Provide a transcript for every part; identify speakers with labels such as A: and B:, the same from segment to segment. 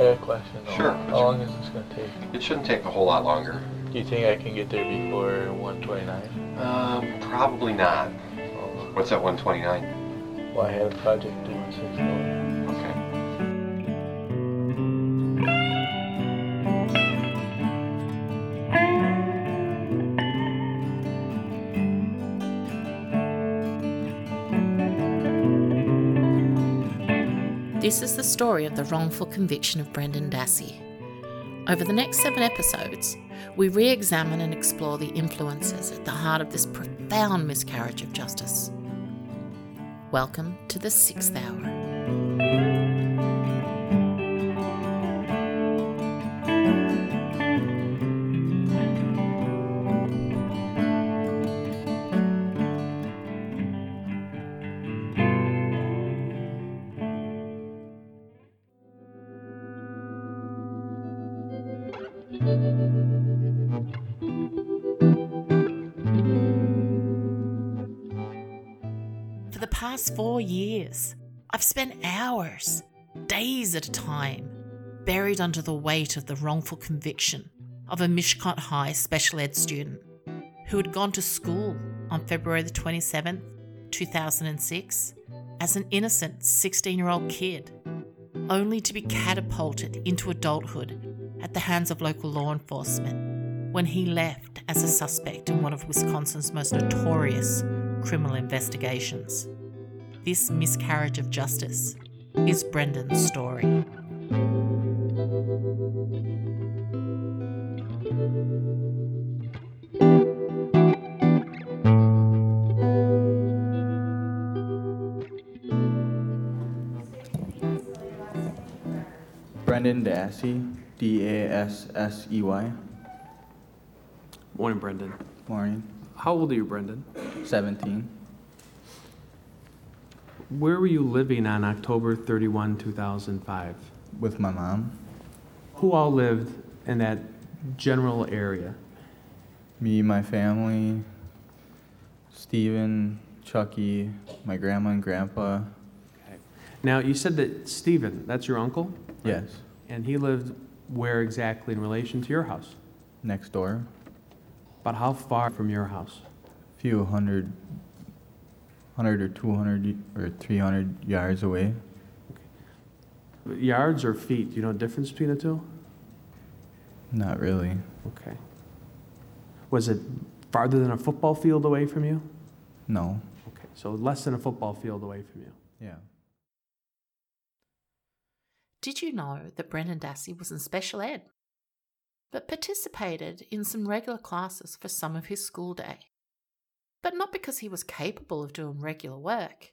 A: I got a question. though.
B: Sure.
A: How long is this gonna take?
B: It shouldn't take a whole lot longer.
A: Do you think I can get there before 129?
B: Um, probably not. What's at 129?
A: Well, I had a project due in six months.
C: The story of the wrongful conviction of Brendan Dassey. Over the next seven episodes, we re examine and explore the influences at the heart of this profound miscarriage of justice. Welcome to the sixth hour. Years, I've spent hours, days at a time, buried under the weight of the wrongful conviction of a Mishicot High special ed student who had gone to school on February the 27th, 2006, as an innocent 16 year old kid, only to be catapulted into adulthood at the hands of local law enforcement when he left as a suspect in one of Wisconsin's most notorious criminal investigations. This miscarriage of justice is Brendan's story.
D: Brendan Dassey, D A S S E Y.
E: Morning, Brendan.
D: Morning.
E: How old are you, Brendan?
D: 17.
E: Where were you living on October 31, 2005?
D: With my mom.
E: Who all lived in that general area?
D: Me, my family, Steven, Chucky, my grandma and grandpa. Okay.
E: Now, you said that Steven, that's your uncle?
D: Yes.
E: And he lived where exactly in relation to your house?
D: Next door.
E: But how far from your house?
D: A few hundred, hundred or 200 or 300 yards away.
E: Yards or feet? Do you know the difference between the two?
D: Not really.
E: Okay. Was it farther than a football field away from you?
D: No.
E: Okay, so less than a football field away from you.
D: Yeah.
C: Did you know that Brendan Dassey was in special ed, but participated in some regular classes for some of his school day? But not because he was capable of doing regular work,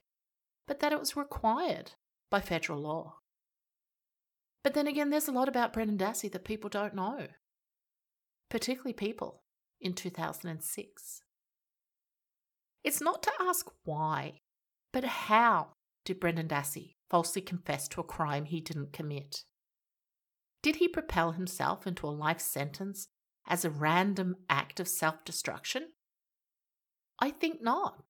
C: but that it was required by federal law. But then again, there's a lot about Brendan Dassey that people don't know, particularly people in 2006. It's not to ask why, but how did Brendan Dassey falsely confess to a crime he didn't commit? Did he propel himself into a life sentence as a random act of self destruction? I think not.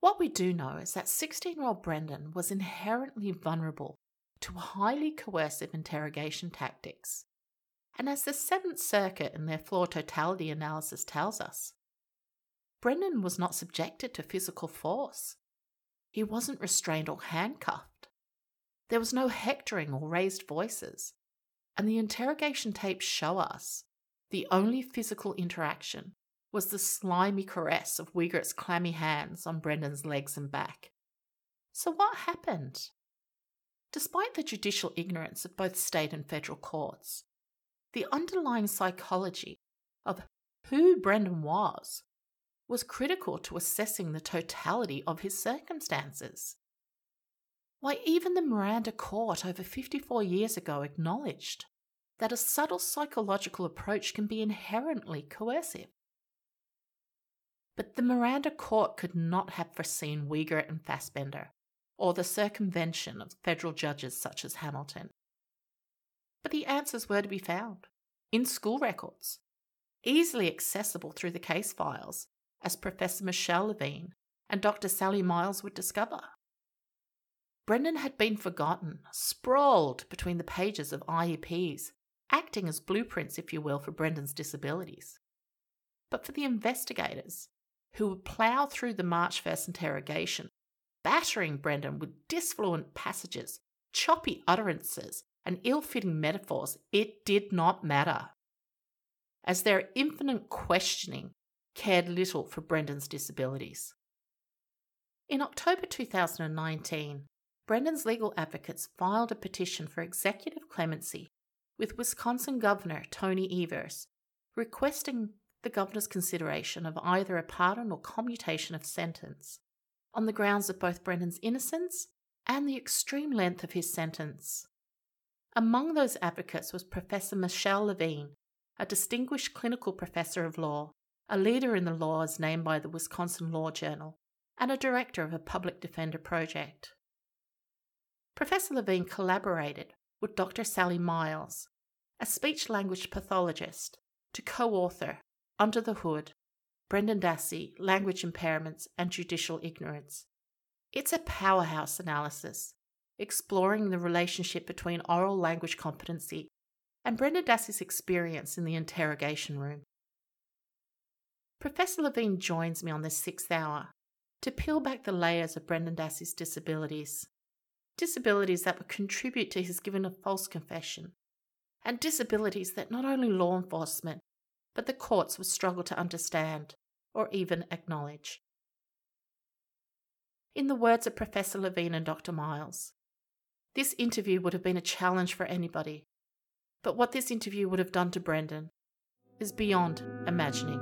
C: What we do know is that 16 year old Brendan was inherently vulnerable to highly coercive interrogation tactics. And as the Seventh Circuit in their floor totality analysis tells us, Brendan was not subjected to physical force. He wasn't restrained or handcuffed. There was no hectoring or raised voices. And the interrogation tapes show us the only physical interaction was the slimy caress of Wiegert's clammy hands on Brendan's legs and back. So, what happened? Despite the judicial ignorance of both state and federal courts, the underlying psychology of who Brendan was was critical to assessing the totality of his circumstances. Why, even the Miranda court over 54 years ago acknowledged that a subtle psychological approach can be inherently coercive. But the Miranda court could not have foreseen Wiegert and Fassbender, or the circumvention of federal judges such as Hamilton. But the answers were to be found in school records, easily accessible through the case files, as Professor Michele LaVigne and Dr. Sally Miles would discover. Brendan had been forgotten, sprawled between the pages of IEPs, acting as blueprints, if you will, for Brendan's disabilities. But for the investigators, who would plough through the March 1st interrogation, battering Brendan with disfluent passages, choppy utterances, and ill fitting metaphors, it did not matter. As their infinite questioning cared little for Brendan's disabilities. In October 2019, Brendan's legal advocates filed a petition for executive clemency with Wisconsin Governor Tony Evers, requesting the governor's consideration of either a pardon or commutation of sentence on the grounds of both Brendan's innocence and the extreme length of his sentence. Among those advocates was Professor Michele LaVigne, a distinguished clinical professor of law, a leader in the law as named by the Wisconsin Law Journal, and a director of a public defender project. Professor LaVigne collaborated with Dr. Sally Miles, a speech language pathologist, to co author Under the Hood Brendan Dassey Language Impairments and Judicial Ignorance. It's a powerhouse analysis, exploring the relationship between oral language competency and Brendan Dassey's experience in the interrogation room. Professor LaVigne joins me on this sixth hour to peel back the layers of Brendan Dassey's disabilities. Disabilities that would contribute to his giving a false confession, and disabilities that not only law enforcement, but the courts would struggle to understand or even acknowledge. In the words of Professor LaVigne and Dr. Miles, this interview would have been a challenge for anybody, but what this interview would have done to Brendan is beyond imagining.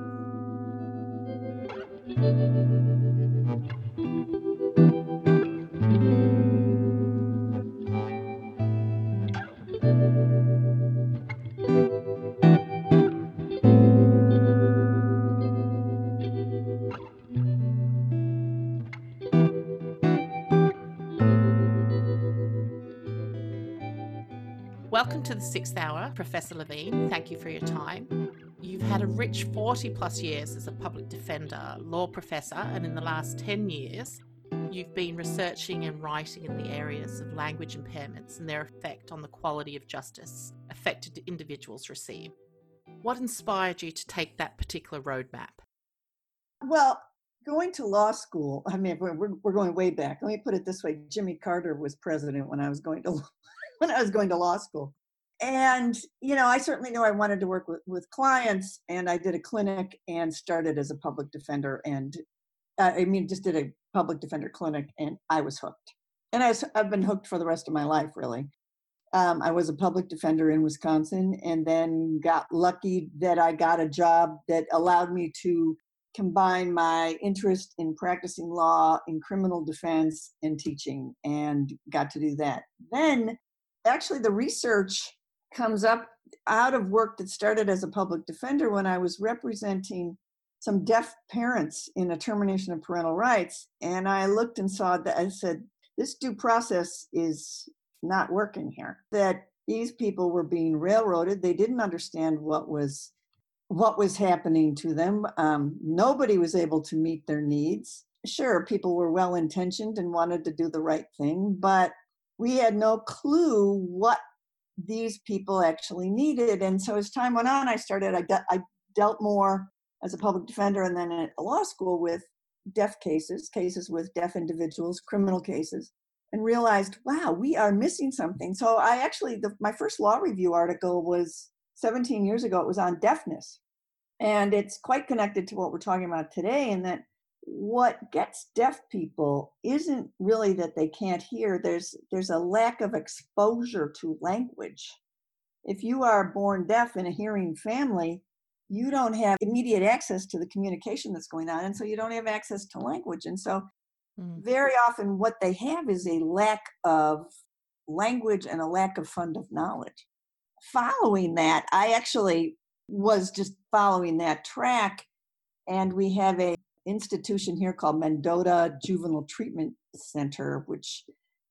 C: Welcome to the sixth hour, Professor LaVigne. Thank you for your time. You've had a rich 40 plus years as a public defender, law professor, and in the last 10 years, you've been researching and writing in the areas of language impairments and their effect on the quality of justice affected individuals receive. What inspired you to take that particular roadmap?
F: Well, going to law school, I mean, we're, we're going way back. Let me put it this way Jimmy Carter was president when I was going to when I was going to law school. And, you know, I certainly knew I wanted to work with, with clients, and I did a clinic and started as a public defender. And uh, I mean, just did a public defender clinic, and I was hooked. And I, I've been hooked for the rest of my life, really. Um, I was a public defender in Wisconsin and then got lucky that I got a job that allowed me to combine my interest in practicing law in criminal defense and teaching and got to do that. Then actually the research comes up out of work that started as a public defender when I was representing some deaf parents in a termination of parental rights. And I looked and saw that I said, this due process is not working here. That these people were being railroaded. They didn't understand what was what was happening to them. Um, nobody was able to meet their needs. Sure, people were well intentioned and wanted to do the right thing, but we had no clue what these people actually needed. And so as time went on, I started, I, de- I dealt more as a public defender and then at law school with deaf cases, cases with deaf individuals, criminal cases, and realized, wow, we are missing something. So I actually, the, my first law review article was 17 years ago. It was on deafness. And it's quite connected to what we're talking about today, in that what gets deaf people isn't really that they can't hear there's there's a lack of exposure to language if you are born deaf in a hearing family you don't have immediate access to the communication that's going on and so you don't have access to language and so mm. very often what they have is a lack of language and a lack of fund of knowledge following that i actually was just following that track and we have a institution here called Mendota Juvenile Treatment Center, which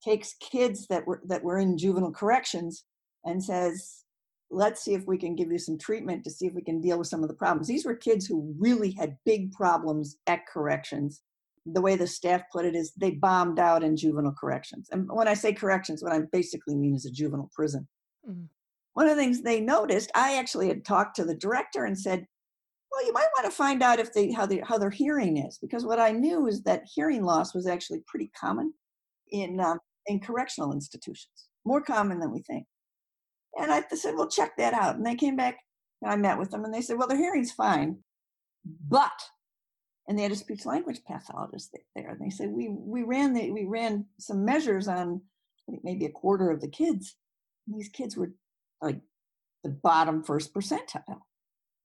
F: takes kids that were that were in juvenile corrections and says, let's see if we can give you some treatment to see if we can deal with some of the problems. These were kids who really had big problems at corrections. the way the staff put it is they bombed out in juvenile corrections. And when I say corrections, what I basically mean is a juvenile prison.
C: Mm.
F: One of the things they noticed, I actually had talked to the director and said, well, you might want to find out if they how they how their hearing is because what I knew is that hearing loss was actually pretty common in um, in correctional institutions, more common than we think. And I said, well, check that out. And they came back and I met with them and they said, well, their hearing's fine, but and they had a speech language pathologist there. And they said we we ran the, we ran some measures on I think maybe a quarter of the kids. And these kids were like the bottom first percentile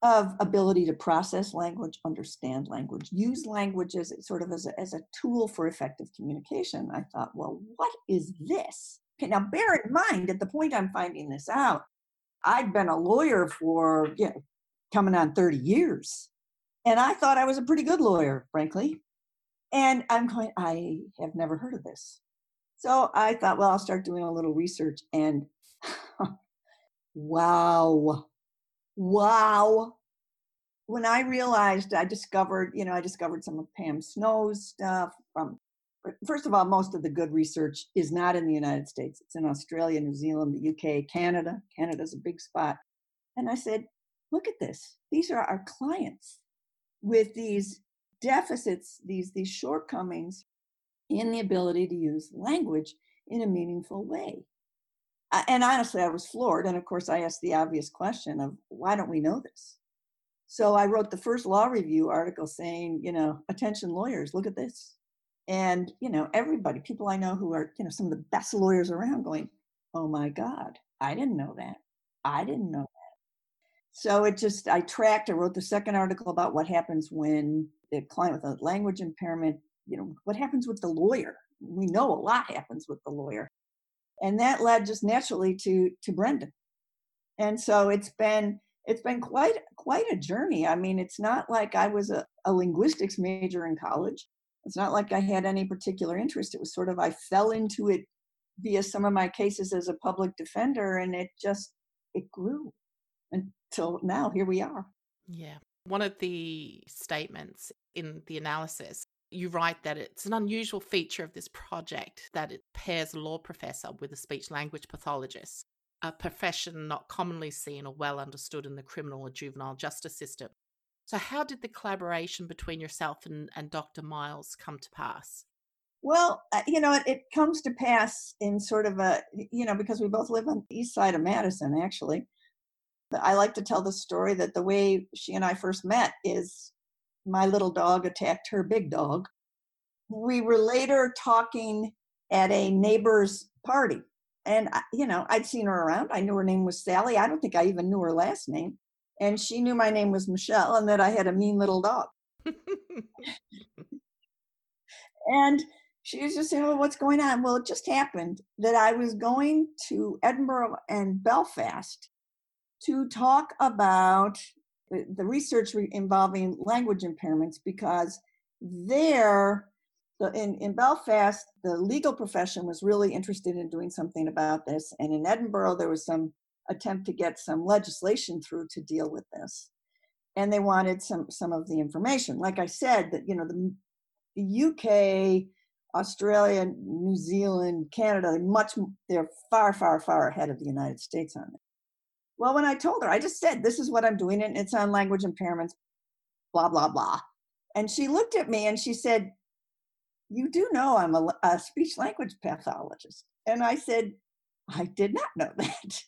F: of ability to process language, understand language, use language as sort of as a, as a tool for effective communication. I thought, well, what is this? Okay, now bear in mind at the point I'm finding this out, I'd been a lawyer for you know, coming on 30 years. And I thought I was a pretty good lawyer, frankly. And I'm going, I have never heard of this. So I thought, well, I'll start doing a little research. And wow, wow. When I realized I discovered, you know, I discovered some of Pam Snow's stuff from, first of all, most of the good research is not in the United States. It's in Australia, New Zealand, the UK, Canada. Canada's a big spot. And I said, look at this. These are our clients with these deficits, these, these shortcomings in the ability to use language in a meaningful way. And honestly, I was floored. And of course, I asked the obvious question of why don't we know this? So I wrote the first law review article saying, you know, attention lawyers, look at this. And, you know, everybody, people I know who are, you know, some of the best lawyers around going, oh my God, I didn't know that. I didn't know that. so it just, I tracked, I wrote the second article about what happens when the client with a language impairment, you know, what happens with the lawyer. We know a lot happens with the lawyer. And that led just naturally to to Brendan. And so it's been it's been quite quite a journey. I mean, it's not like I was a, a linguistics major in college. It's not like I had any particular interest. It was sort of I fell into it via some of my cases as a public defender and it just it grew until now, here we are.
C: Yeah. One of the statements in the analysis, you write that it's an unusual feature of this project that it pairs a law professor with a speech language pathologist, a profession not commonly seen or well understood in the criminal or juvenile justice system. So, how did the collaboration between yourself and, and Dr. Miles come to pass?
F: Well, uh, you know, it, it, comes to pass in sort of a, you know, because we both live on the east side of Madison, actually. I like to tell the story that the way she and I first met is my little dog attacked her big dog. We were later talking at a neighbor's party. And, you know, I'd seen her around. I knew her name was Sally. I don't think I even knew her last name. And she knew my name was Michele and that I had a mean little dog. and she was just saying, well, what's going on? Well, it just happened that I was going to Edinburgh and Belfast to talk about the, the research involving language impairments because there, the, in, in Belfast, the legal profession was really interested in doing something about this. And in Edinburgh, there was some attempt to get some legislation through to deal with this. And they wanted some, some of the information. Like I said, that, you know, the, the UK, Australia, New Zealand, Canada, much, they're far, far, far ahead of the United States on this. Well, when I told her, I just said, this is what I'm doing, and it's on language impairments, blah, blah, blah. And she looked at me and she said, You do know I'm a, a speech language pathologist. And I said, I did not know that.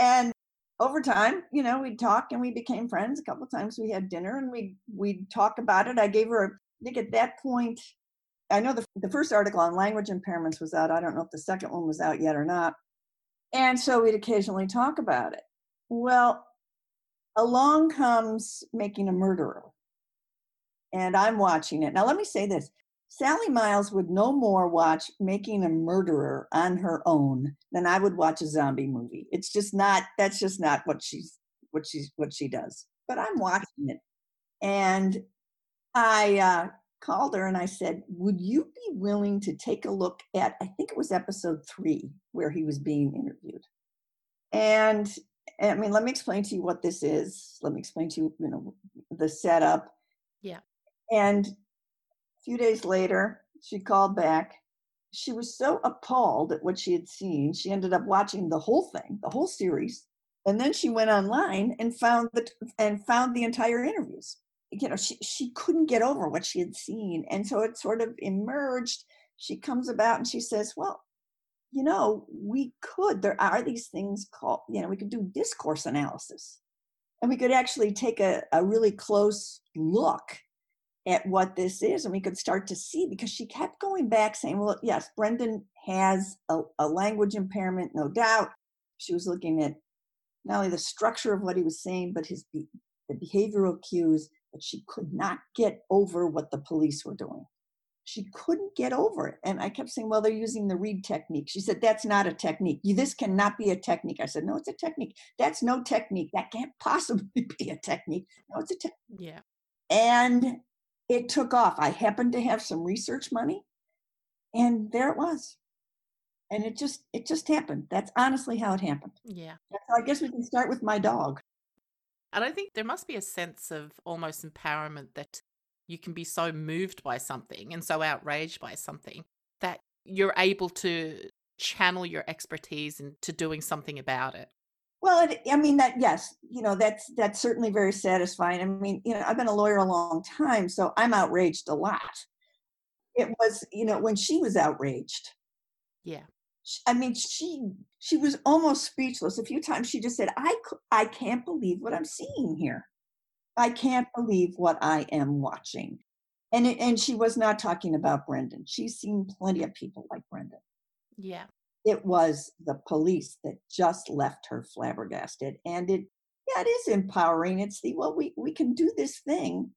F: And over time, you know, we'd talk and we became friends. A couple of times we had dinner and we we'd talk about it. I gave her, I think at that point, I know the, the first article on language impairments was out. I don't know if the second one was out yet or not. And so we'd occasionally talk about it. Well, along comes making a murderer. And I'm watching it. Now, let me say this Sally Miles would no more watch Making a Murderer on her own than I would watch a zombie movie. It's just not, that's just not what she's, what she's, what she does. But I'm watching it. And I uh, called her and I said, Would you be willing to take a look at, I think it was episode three, where he was being interviewed? And I mean, let me explain to you what this is. Let me explain to you, you know, the setup.
C: Yeah.
F: And few days later, she called back. She was so appalled at what she had seen, she ended up watching the whole thing, the whole series, and then she went online and found the and found the entire interviews. You know, she she couldn't get over what she had seen, and so it sort of emerged. She comes about and she says, "Well, you know, we could. There are these things called, you know, we could do discourse analysis, and we could actually take a, a really close look at what this is and we could start to see because she kept going back saying well yes brendan has a, a, language impairment no doubt. She was looking at not only the structure of what he was saying but his the behavioral cues but she could not get over what the police were doing. She couldn't get over it and i kept saying well they're using the Reid technique. She said that's not a technique. This cannot be a technique. I said no it's a technique. That's no technique. That can't possibly be a technique. No it's a technique
C: yeah.
F: And it took off. I happened to have some research money, and there it was. And it just it just happened. That's honestly how it happened.
C: Yeah.
F: So I guess we can start with my dog.
C: And I think there must be a sense of almost empowerment that you can be so moved by something and so outraged by something that you're able to channel your expertise into doing something about it.
F: Well, it, I mean that yes, you know that's that's certainly very satisfying. I mean, you know, I've been a lawyer a long time, so I'm outraged a lot. It was, you know, when she was outraged.
C: Yeah.
F: I mean, she she was almost speechless. A few times she just said, "I I can't believe what I'm seeing here. I can't believe what I am watching." And it, and she was not talking about Brendan. She's seen plenty of people like Brendan.
C: Yeah
F: it was the police that just left her flabbergasted and it yeah it is empowering it's the well we we can do this thing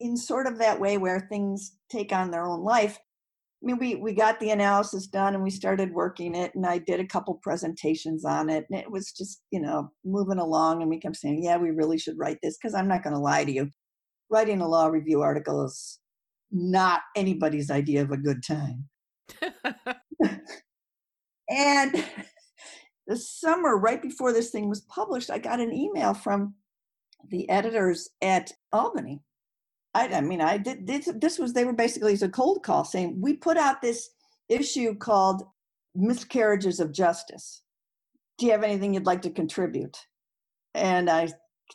F: in sort of that way where things take on their own life. I mean we we got the analysis done and we started working it and i did a couple presentations on it and it was just you know moving along and we kept saying yeah we really should write this because i'm not going to lie to you writing a law review article is not anybody's idea of a good time And the summer, right before this thing was published, I got an email from the editors at Albany. I, I mean, I did this, this was, they were basically as a cold call saying, we put out this issue called Miscarriages of Justice. Do you have anything you'd like to contribute? And I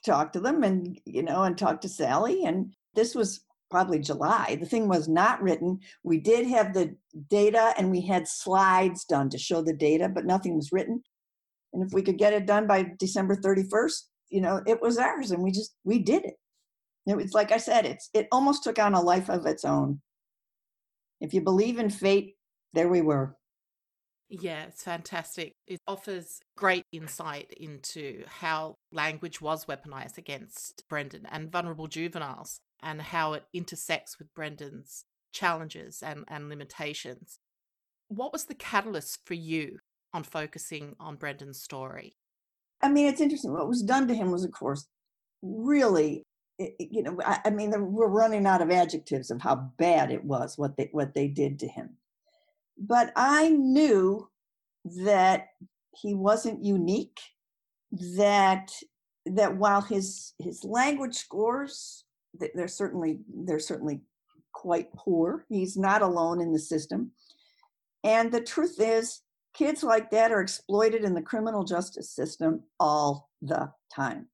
F: talked to them and, you know, and talked to Sally. And this was probably July. The thing was not written. We did have the data and we had slides done to show the data, but nothing was written. And if we could get it done by December 31st, you know, it was ours and we just we did it. It was like I said, it's it almost took on a life of its own. If you believe in fate, there we were.
C: Yeah, it's fantastic. It offers great insight into how language was weaponized against Brendan and vulnerable juveniles and how it intersects with Brendan's challenges and, and limitations. What was the catalyst for you on focusing on Brendan's story?
F: I mean, it's interesting. What was done to him was, of course, really, you know, I, I mean, we're running out of adjectives of how bad it was what they what they did to him. But I knew that he wasn't unique. That that while his his language scores they're certainly they're certainly quite poor. He's not alone in the system. And the truth is, kids like that are exploited in the criminal justice system all the time.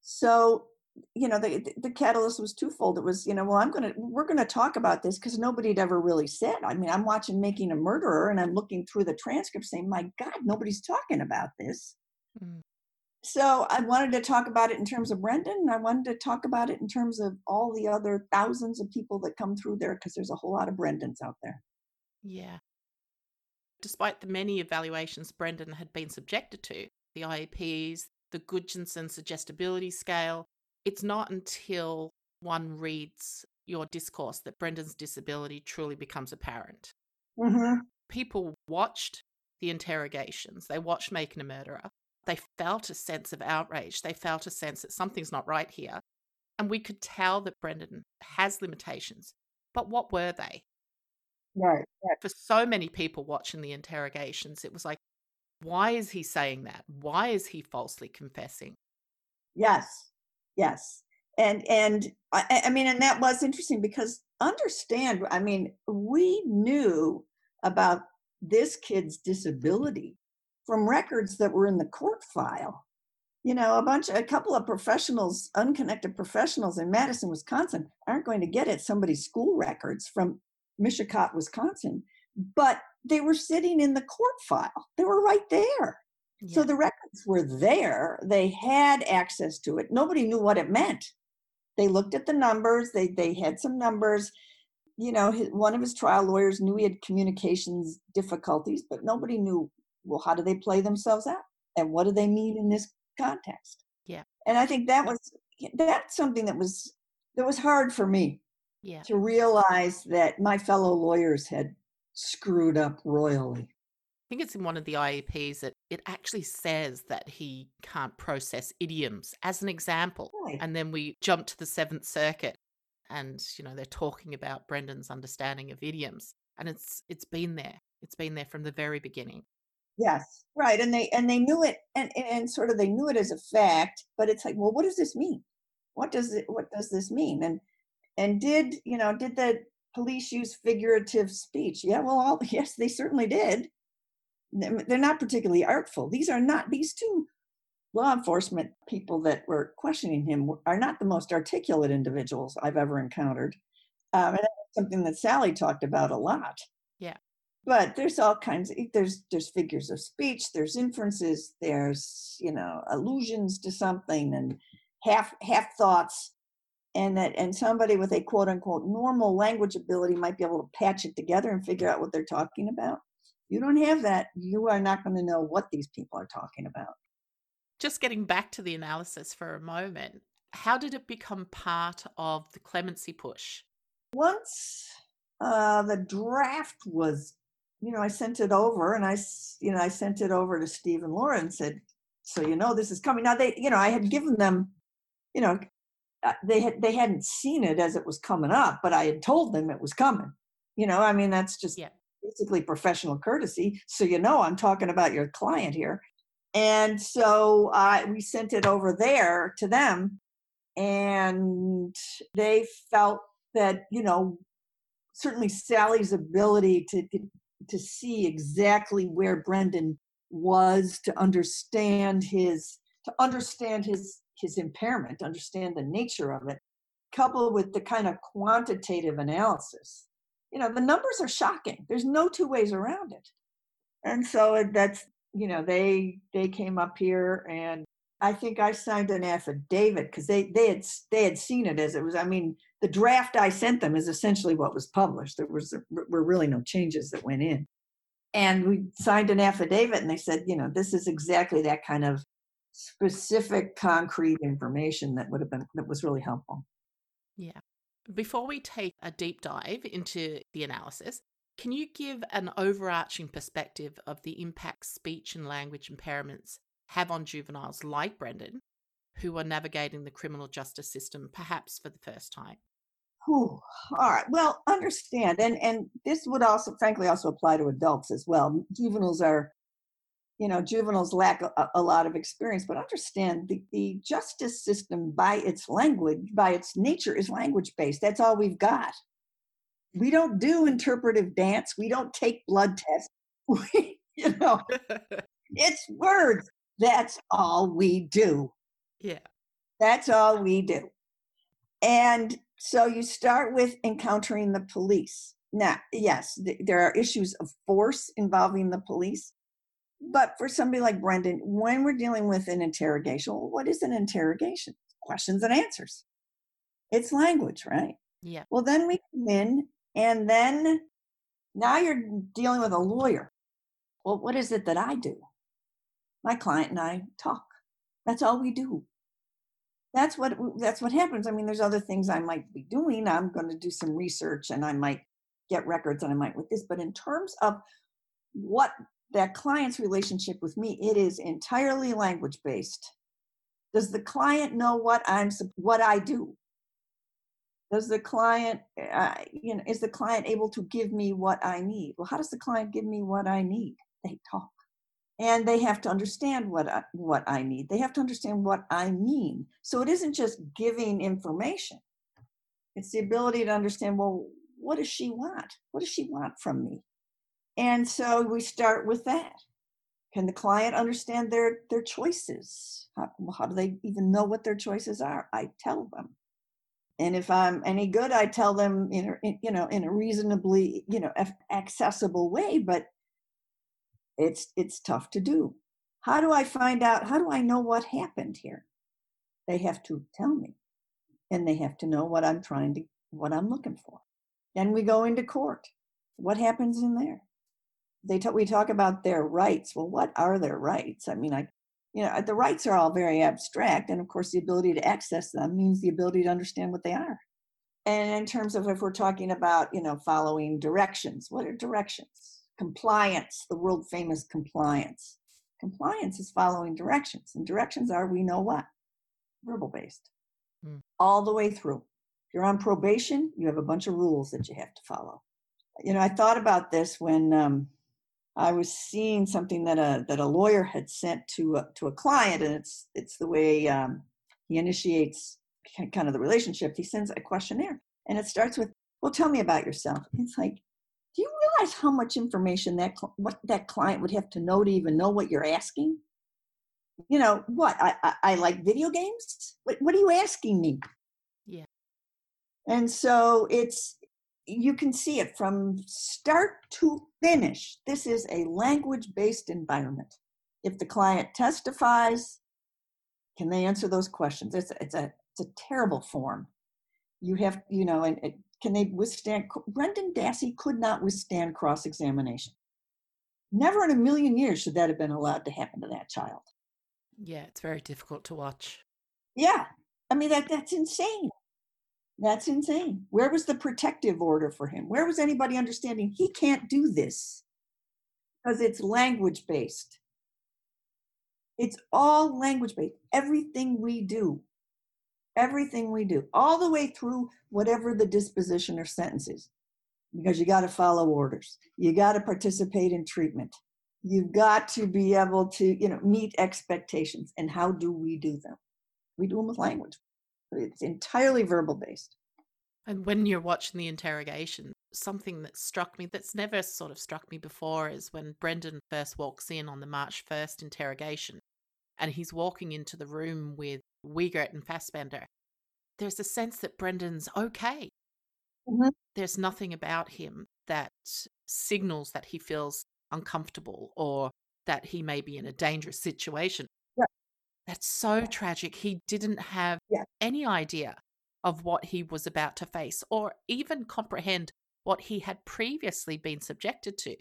F: So, you know, the, the catalyst was twofold. It was, you know, well, I'm going to, we're going to talk about this because nobody had ever really said. I mean, I'm watching Making a Murderer and I'm looking through the transcript saying, my God, nobody's talking about this. Mm so I wanted to talk about it in terms of Brendan, and I wanted to talk about it in terms of all the other thousands of people that come through there because there's a whole lot of Brendans out there.
C: Yeah. Despite the many evaluations Brendan had been subjected to, the IEPs, the Gudjonsson suggestibility scale, it's not until one reads your discourse that Brendan's disability truly becomes apparent.
F: Mm-hmm.
C: People watched the interrogations, they watched Making a Murderer, they felt a sense of outrage. They felt a sense that something's not right here. And we could tell that Brendan has limitations. But what were they?
F: Right, right.
C: For so many people watching the interrogations, it was like, why is he saying that? Why is he falsely confessing?
F: Yes, yes. And and I, I mean, and that was interesting because understand, I mean, we knew about this kid's disability from records that were in the court file. You know, a bunch, a couple of professionals, unconnected professionals in Madison, Wisconsin, aren't going to get at somebody's school records from Mishicot, Wisconsin, but they were sitting in the court file. They were right there. So the records were there. They had access to it. Nobody knew what it meant. They looked at the numbers. They they had some numbers. You know, his, one of his trial lawyers knew he had communications difficulties, but nobody knew. Well, how do they play themselves out, and what do they mean in this context?
C: Yeah.
F: And I think that was that's something that was that was hard for me
C: yeah.
F: to realize that my fellow lawyers had screwed up royally.
C: I think it's in one of the IEPs that it actually says that he can't process idioms as an example.
F: Right.
C: And then we jump to the Seventh Circuit and, you know, they're talking about Brendan's understanding of idioms. And it's it's been there. It's been there from the very beginning.
F: Yes, right. And they and they knew it and, and sort of they knew it as a fact, but it's like, well, what does this mean? What does it what does this mean? And and did, you know, did the police use figurative speech? Yeah, well, all, yes, they certainly did. They're they're not particularly artful. These are not these two law enforcement people that were questioning him are not the most articulate individuals I've ever encountered. Um, and that's something that Sally talked about a lot but there's all kinds of there's there's figures of speech there's inferences there's you know allusions to something and half half thoughts. And that and somebody with a quote unquote normal language ability might be able to patch it together and figure out what they're talking about. You don't have that you are not going to know what these people are talking about.
C: Just getting back to the analysis for a moment, how did it become part of the clemency push?
F: once uh, the draft was, you know, I sent it over and I, you know, I sent it over to Steve and Laura and said, so you know this is coming. Now they, you know, I had given them, you know, uh, they had they hadn't seen it as it was coming up, but I had told them it was coming. You know, I mean that's just
C: Yeah.
F: basically professional courtesy. So you know I'm talking about your client here. And so I we sent it over there to them and they felt that you know certainly sally's ability to to, to see exactly where brendan was to understand his to understand his his impairment understand the nature of it coupled with the kind of quantitative analysis. You know the numbers are shocking. There's no two ways around it. And so uh, that's you know they they came up here and I think I signed an affidavit because they they had they had seen it as it was. I mean, the draft I sent them is essentially what was published. There was were really no changes that went in, and we signed an affidavit, and they said, you know, this is exactly that kind of specific, concrete information that would have been that was really helpful.
C: Yeah. Before we take a deep dive into the analysis, can you give an overarching perspective of the impact speech and language impairments have on juveniles like Brendan, who are navigating the criminal justice system perhaps for the first time?
F: Whew. All right. Well, understand, and and this would also, frankly, also apply to adults as well. Juveniles are, you know, juveniles lack a, a lot of experience, but understand the the justice system by its language, by its nature, is language based. That's all we've got. We don't do interpretive dance. We don't take blood tests. We, you know, it's words. That's all we do.
C: yeah.
F: That's all we do. And so you start with encountering the police. Now, yes, th- there are issues of force involving the police. But for somebody like Brendan, when we're dealing with an interrogation, well, what is an interrogation? Questions and answers. It's language, right?
C: Yeah.
F: Well, then we come in, and then now you're dealing with a lawyer. Well, what is it that I do? My client and I talk. That's all we do. That's what that's what happens. I mean there's other things i might be doing. I'm going to do some research and i might get records and i might with this but in terms of what that client's relationship with me it is entirely language based does the client know what i'm what i do? Does the client uh, you know is the client able to give me what i need? Well how does the client give me what i need? They talk and they have to understand what I, what I need. They have to understand what I mean. So it isn't just giving information. It's the ability to understand, well, what does she want? What does she want from me? And so we start with that. Can the client understand their their choices? How, how do they even know what their choices are? I tell them. And if I'm any good, I tell them in, a, in you know in a reasonably you know accessible way. But it's it's tough to do. How do I find out? How do I know what happened here? They have to tell me, and they have to know what I'm trying to what I'm looking for. Then we go into court. What happens in there? They talk, we talk about their rights. Well, what are their rights? I mean, I you know the rights are all very abstract and of course the ability to access them means the ability to understand what they are and in terms of if we're talking about you know following directions what are directions compliance the world famous compliance compliance is following directions and directions are we know what verbal based hmm. all the way through if you're on probation you have a bunch of rules that you have to follow you know i thought about this when um, I was seeing something that a that a lawyer had sent to a, to a client, and it's it's the way um, he initiates kind of the relationship. He sends a questionnaire, and it starts with, "Well, tell me about yourself." It's like, do you realize how much information that what that client would have to know to even know what you're asking? You know what? I I, I like video games. What what are you asking me?
C: Yeah.
F: And so it's you can see it from start to finish. This is a language based environment. If the client testifies, can they answer those questions? It's, it's, a, it's a terrible form. You have, you know, and it, can they withstand? Brendan Dassey could not withstand cross examination. Never in a million years should that have been allowed to happen to that child.
C: Yeah, it's very difficult to watch.
F: Yeah. I mean, that, that's insane. That's insane. Where was the protective order for him? Where was anybody understanding he can't do this? Because it's language based. It's all language based. Everything we do, everything we do, all the way through whatever the disposition or sentence is, because you got to follow orders. You got to participate in treatment. You've got to be able to, you know, meet expectations. And how do we do them? We do them with language. It's entirely verbal based.
C: And when you're watching the interrogation, something that struck me that's never sort of struck me before is when Brendan first walks in on the March 1st interrogation and he's walking into the room with Wiegert and Fassbender. There's a sense that Brendan's okay. Mm-hmm. There's nothing about him that signals that he feels uncomfortable or that he may be in a dangerous situation. That's so tragic. He didn't have
F: yeah.
C: any idea of what he was about to face or even comprehend what he had previously been subjected to,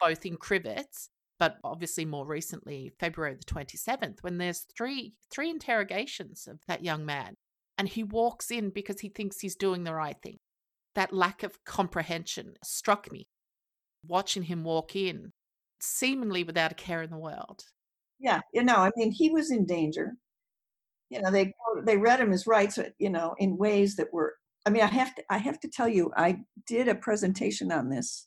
C: both in Crivitz, but obviously more recently, February the 27th, when there's three three interrogations of that young man. And he walks in because he thinks he's doing the right thing. That lack of comprehension struck me. Watching him walk in, seemingly without a care in the world.
F: Yeah, you know, I mean, he was in danger. You know, they they read him his rights, uh, you know, in ways that were. I mean, I have to I have to tell you, I did a presentation on this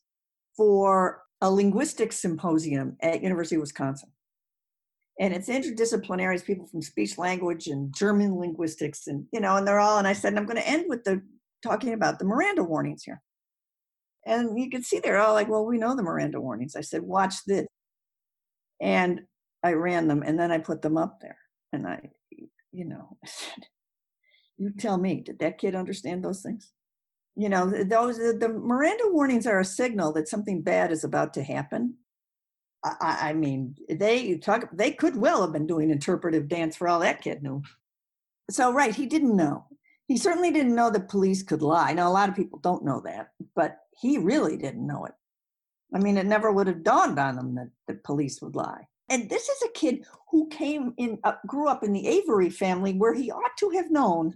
F: for a linguistics symposium at University of Wisconsin, and it's interdisciplinary. It's people from speech language and German linguistics, and you know, and they're all. And I said, I'm going to end with the talking about the Miranda warnings here. And you can see they're all like, well, we know the Miranda warnings. I said, watch this. And I ran them and then I put them up there. And I, you know, I said, you tell me, did that kid understand those things? You know, those the Miranda warnings are a signal that something bad is about to happen. I, I mean, they talk. They could well have been doing interpretive dance for all that kid knew. So, right, he didn't know. He certainly didn't know that police could lie. Now, a lot of people don't know that, but he really didn't know it. I mean, it never would have dawned on him that, that police would lie and this is a kid who came in uh, grew up in the avery family where he ought to have known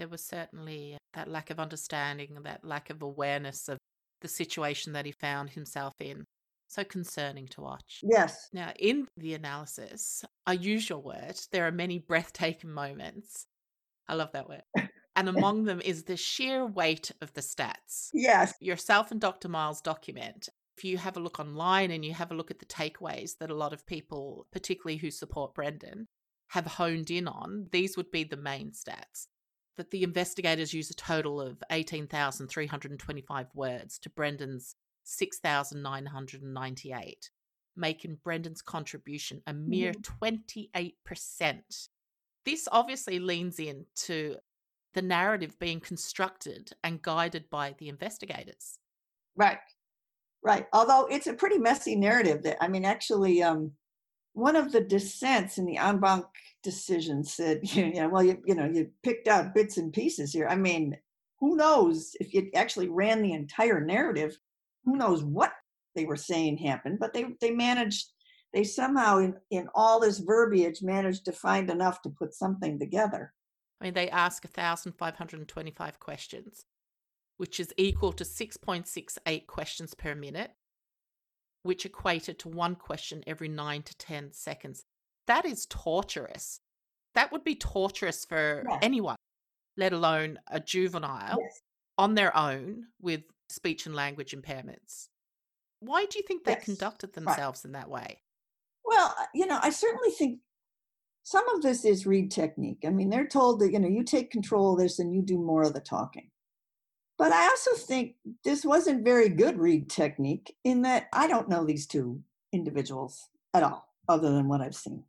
C: there was certainly that lack of understanding that lack of awareness of the situation that he found himself in so concerning to watch
F: yes
C: now in the analysis i use your word there are many breathtaking moments i love that word and among them is the sheer weight of the stats.
F: Yes.
C: Yourself and Dr. Miles document if you have a look online and you have a look at the takeaways that a lot of people, particularly who support Brendan, have honed in on, these would be the main stats. That the investigators use a total of 18,325 words to Brendan's 6,998, making Brendan's contribution a mere 28%. This obviously leans into the narrative being constructed and guided by the investigators.
F: Right. Right. Although it's a pretty messy narrative that I mean actually um one of the dissents in the en banc decision said, you know, well, you, you know, you picked out bits and pieces here. I mean, who knows if you actually ran the entire narrative, who knows what they were saying happened, but they, they managed, they somehow in, in all this verbiage managed to find enough to put something together.
C: I mean, they ask 1,525 questions, which is equal to 6.68 questions per minute, which equated to one question every nine to 10 seconds. That is torturous. That would be torturous for
F: Yes.
C: anyone, let alone a juvenile
F: Yes.
C: on their own with speech and language impairments. Why do you think they
F: Yes.
C: conducted
F: Right.
C: themselves in that way?
F: Well, uh, you know, I certainly think some of this is Reid technique. I mean, they're told that, you know, you take control of this and you do more of the talking. But I also think this wasn't very good Reid technique in that I don't know these two individuals at all, other than what I've seen.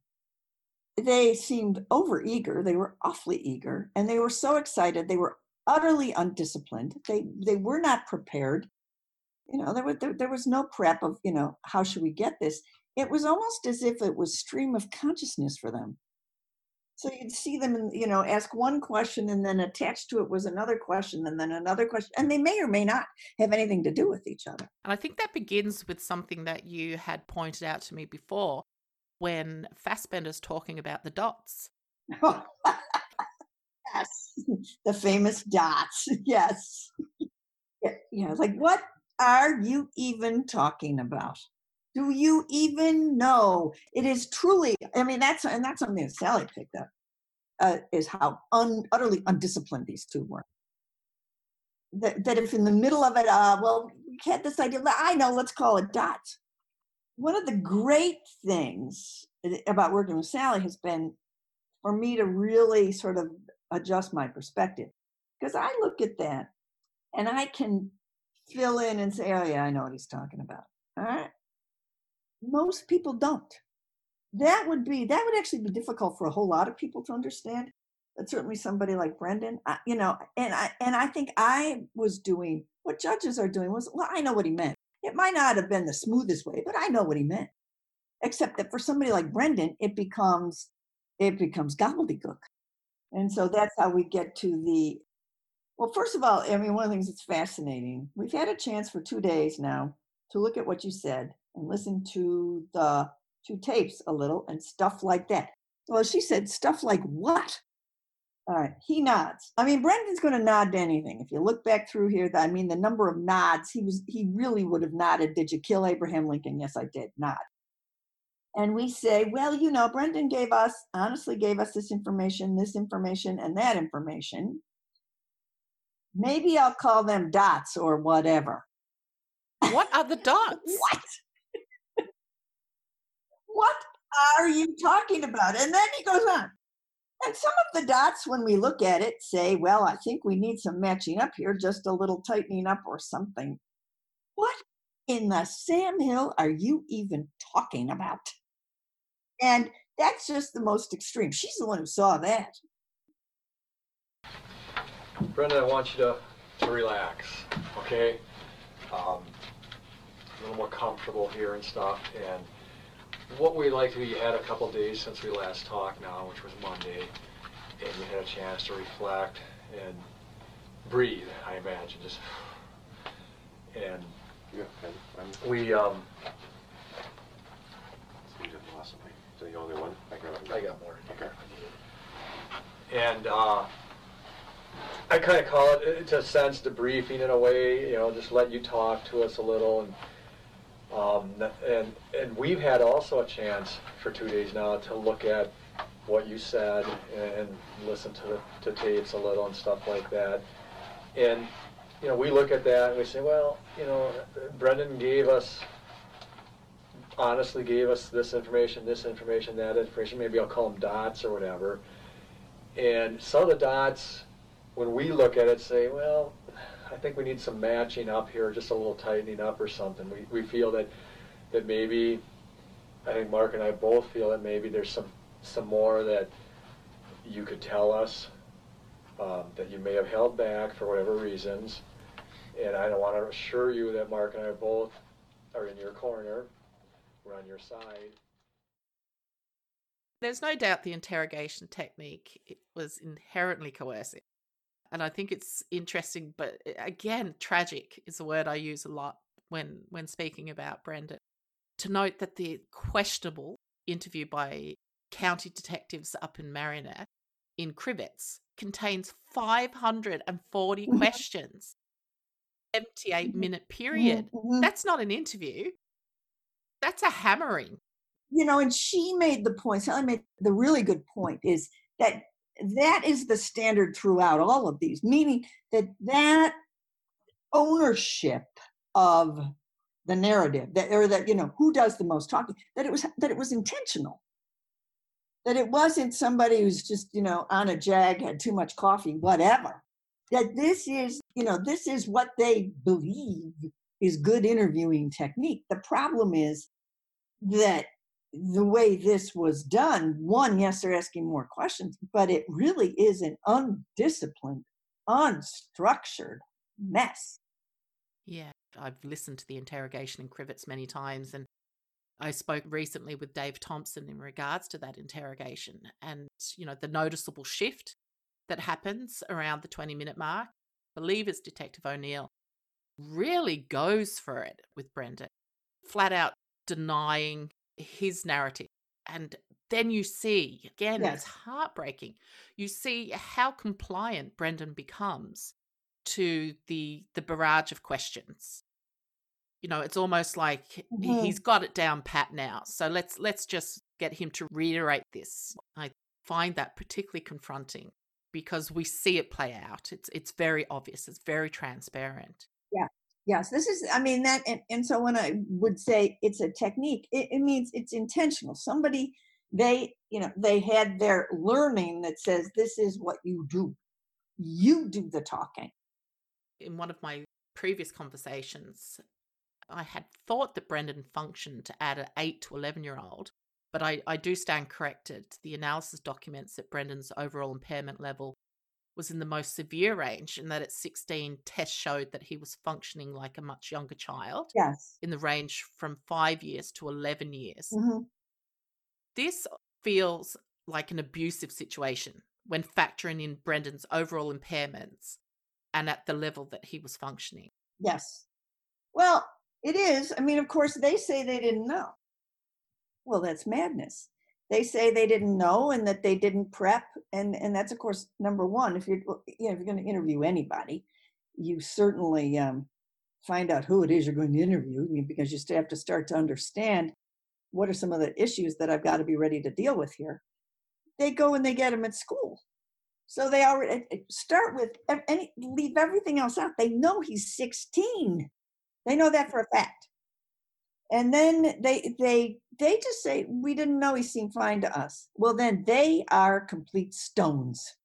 F: They seemed over eager. They were awfully eager and they were so excited. They were utterly undisciplined. They they were not prepared. You know, there was there, there was no prep of, you know, how should we get this? it was almost as if it was stream of consciousness for them. So you'd see them, and you know, ask one question, and then attached to it was another question, and then another question, and they may or may not have anything to do with each other.
C: And I think that begins with something that you had pointed out to me before when Fassbender's talking about the dots.
F: yes, the famous dots. Yes, yeah, yeah. Like, what are you even talking about? Do you even know? It is truly. I mean, that's and that's something that Sally picked up. Uh, is how un, utterly undisciplined these two were. That, that if in the middle of it, uh, well, we had this idea. I know, let's call it dots. One of the great things about working with Sally has been for me to really sort of adjust my perspective because I look at that and I can fill in and say, oh, yeah, I know what he's talking about. All right. Most people don't. That would be, that would actually be difficult for a whole lot of people to understand. But certainly somebody like Brendan, I, you know, and I, and I think I was doing what judges are doing was, well, I know what he meant. It might not have been the smoothest way, but I know what he meant. Except that for somebody like Brendan, it becomes, it becomes gobbledygook. And so that's how we get to the well, first of all, I mean, one of the things that's fascinating, we've had a chance for two days now to look at what you said and listen to the two tapes a little and stuff like that. Well, she said, stuff like what? All right, he nods. I mean, Brendan's going to nod to anything. If you look back through here, I mean, the number of nods, he was, he really would have nodded. Did you kill Abraham Lincoln? Yes, I did. Nod. And we say, well, you know, Brendan gave us, honestly gave us this information, this information, and that information maybe I'll call them dots or whatever.
C: What are the dots?
F: what? What are you talking about? And then he goes on. And some of the dots, when we look at it, say, well, I think we need some matching up here, just a little tightening up or something. What in the Sam Hill are you even talking about? And that's just the most extreme. She's the one who saw that.
G: Brenda, I want you to, to relax, okay? Um, a little more comfortable here and stuff. And what we like to you had a couple days since we last talked now, which was Monday, and we had a chance to reflect and breathe, I imagine, just. And
B: Yeah, okay. I'm,
G: we, um,
B: you did lost something. Is that the only one? I got it.
G: I got more.
B: Okay.
G: And uh, I kind of call it, it's a sense debriefing in a way, you know, just let you talk to us a little. And, um, and, and we've had also a chance for two days now to look at what you said and, and listen to to tapes a little and stuff like that. And, you know, we look at that and we say, well, you know, Brendan gave us honestly gave us this information, this information, that information. Maybe I'll call them dots or whatever. And some of the dots when we look at it, say, well, I think we need some matching up here, just a little tightening up or something. We, we feel that, that maybe, I think Mark and I both feel that maybe there's some, some more that you could tell us, um, that you may have held back for whatever reasons. And I want to assure you that Mark and I both are in your corner, we're on your side.
C: There's no doubt the interrogation technique was inherently coercive. And I think it's interesting, but uh, again, tragic is a word I use a lot when when speaking about Brendan. To note that the questionable interview by county detectives up in Marinette in Crivitz contains 540
F: Mhm.
C: questions. 78
F: Mhm.
C: minute period.
F: Mhm.
C: That's not an interview. That's a hammering.
F: you know, and she made the point, Sally made the really good point is that that is the standard throughout all of these, meaning that that ownership of the narrative that or that you know who does the most talking that it was that it was intentional. That it wasn't somebody who's just you know on a jag had too much coffee whatever. That this is you know this is what they believe is good interviewing technique. The problem is that the way this was done, one, yes, they're asking more questions, but it really is an undisciplined, unstructured mess.
C: Yeah, I've listened to the interrogation in Crivitz many times, and I spoke recently with Dave Thompson in regards to that interrogation and, you know, the noticeable shift that happens around the 20 minute mark. I believe it's Detective O'Neill really goes for it with Brendan, flat out denying his narrative. And then you see, again, it's heartbreaking. You see how compliant Brendan becomes to the the barrage of questions. You know, it's almost like
F: Mhm.
C: he's got it down pat now. So let's let's just get him to reiterate this. I find that particularly confronting because we see it play out. It's it's very obvious. It's very transparent.
F: Yes, this is, I mean, that, and, and so when I would say it's a technique, it, it means it's intentional. Somebody, they, you know, they had their learning that says this is what you do. You do the talking.
C: in one of my previous conversations, I had thought that Brendan functioned at an 8 to 11 year old, but I, I do stand corrected. The analysis documents that Brendan's overall impairment level was in the most severe range, and that at 16, tests showed that he was functioning like a much younger child
F: Yes.
C: in the range from five years to 11 years.
F: Mhm.
C: This feels like an abusive situation when factoring in Brendan's overall impairments and at the level that he was functioning.
F: Yes. Well, it is. I mean, of course, they say they didn't know. Well, that's madness. They say they didn't know and that they didn't prep, and and that's of course number one. If you're you know if you're going to interview anybody, you certainly um, find out who it is you're going to interview because you still have to start to understand what are some of the issues that I've got to be ready to deal with here. They go and they get them at school. So they already eh, start with any leave everything else out. They know he's 16. They know that for a fact. And then they they they just say we didn't know he seemed fine to us. Well, then they are complete stones.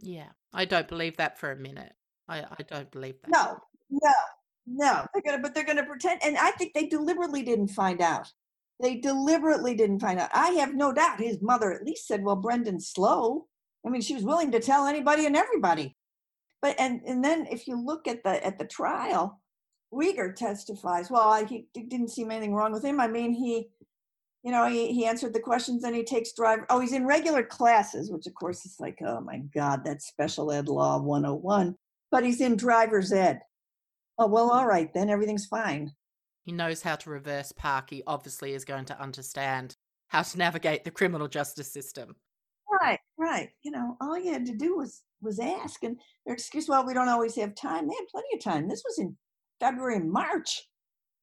C: Yeah, I don't believe that for a minute. I, I don't believe that.
F: No, no, no. They're gonna, but they're gonna pretend. And I think they deliberately didn't find out. They deliberately didn't find out. I have no doubt his mother at least said, "Well, Brendan's slow." I mean, she was willing to tell anybody and everybody. But and and then if you look at the at the trial, Wiegert testifies. Well, I, he didn't seem anything wrong with him. I mean, he, you know, he, he answered the questions and he takes drive. Oh, he's in regular classes, which of course is like, oh my God, that's special ed law 101. But he's in driver's ed. Oh well, all right then, everything's fine.
C: He knows how to reverse park. He obviously is going to understand how to navigate the criminal justice system.
F: Right, right. You know, all you had to do was was ask, and their excuse, well, we don't always have time. They had plenty of time. This was in February and March.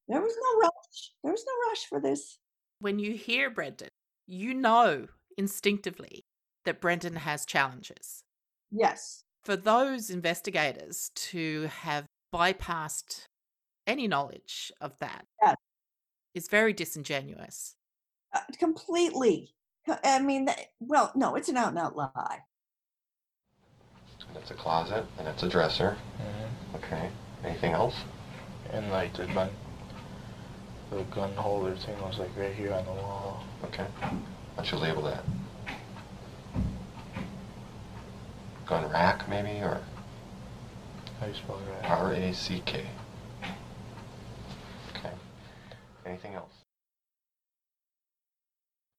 F: There was no rush. There was no rush for this.
C: When you hear Brendan, you know instinctively that Brendan has challenges.
F: Yes.
C: For those investigators to have bypassed any knowledge of that
F: Yes.
C: is very disingenuous.
F: Uh, completely. I mean, well, no, it's an out and out lie.
B: And it's a closet, and it's a dresser.
A: hmm
B: Okay. Anything else?
A: And like the gun, the gun holder thing was like right here on the wall.
B: Okay. Why don't you label that? Gun rack, maybe, or
A: How you spell that?
B: R-A-C-K? Okay. Anything else?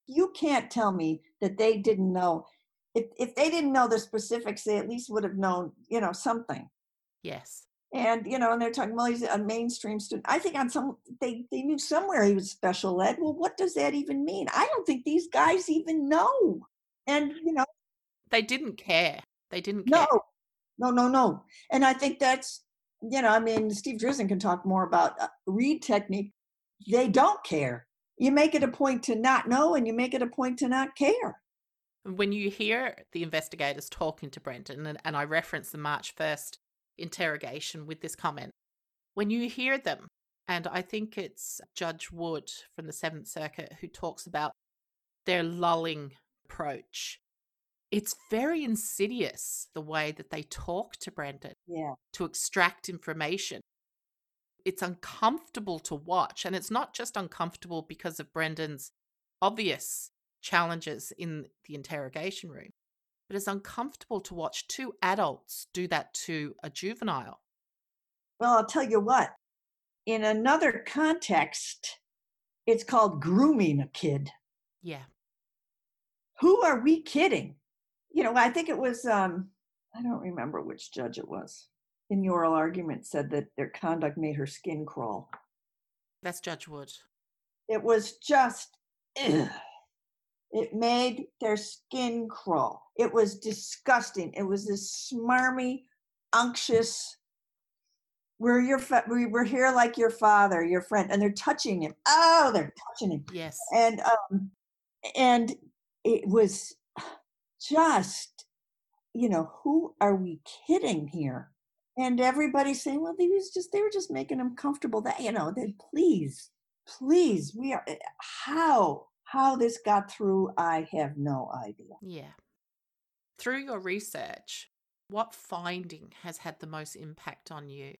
F: You can't tell me that they didn't know. If, if they didn't know the specifics, they at least would have known, you know, something.
C: Yes.
F: And, you know, and they're talking, well, he's a mainstream student. I think on some, they, they knew somewhere he was special ed. Well, what does that even mean? I don't think these guys even know. And, you know,
C: They didn't care. They didn't care.
F: no, no, no, no. And I think that's, you know, I mean, Steve Drizin can talk more about uh, Reid technique. They don't care. You make it a point to not know and you make it a point to not care.
C: When you hear the investigators talking to Brendan, and, and I reference the March 1st interrogation with this comment, when you hear them, and I think it's Judge Wood from the Seventh Circuit who talks about their lulling approach, it's very insidious the way that they talk to Brendan
F: Yeah.
C: to extract information. It's uncomfortable to watch. And it's not just uncomfortable because of Brendan's obvious challenges in the interrogation room, but it's uncomfortable to watch two adults do that to a juvenile.
F: Well, I'll tell you what, in another context, it's called grooming a kid.
C: Yeah.
F: Who are we kidding? You know, I think it was, um, I don't remember which judge it was, in the oral argument said that their conduct made her skin crawl.
C: That's Judge Wood.
F: It was just, ugh. It made their skin crawl. It was disgusting. It was this smarmy, unctuous, we're your fa- we we're here like your father, your friend, and they're touching him. Oh, they're touching him,
C: Yes.
F: and um, and it was just, you know, who are we kidding here? And everybody's saying, well, they was just they were just making him comfortable. That you know, that please, please, we are how how this got through. I have no idea.
C: Yeah. Through your research, what finding has had the most impact on you?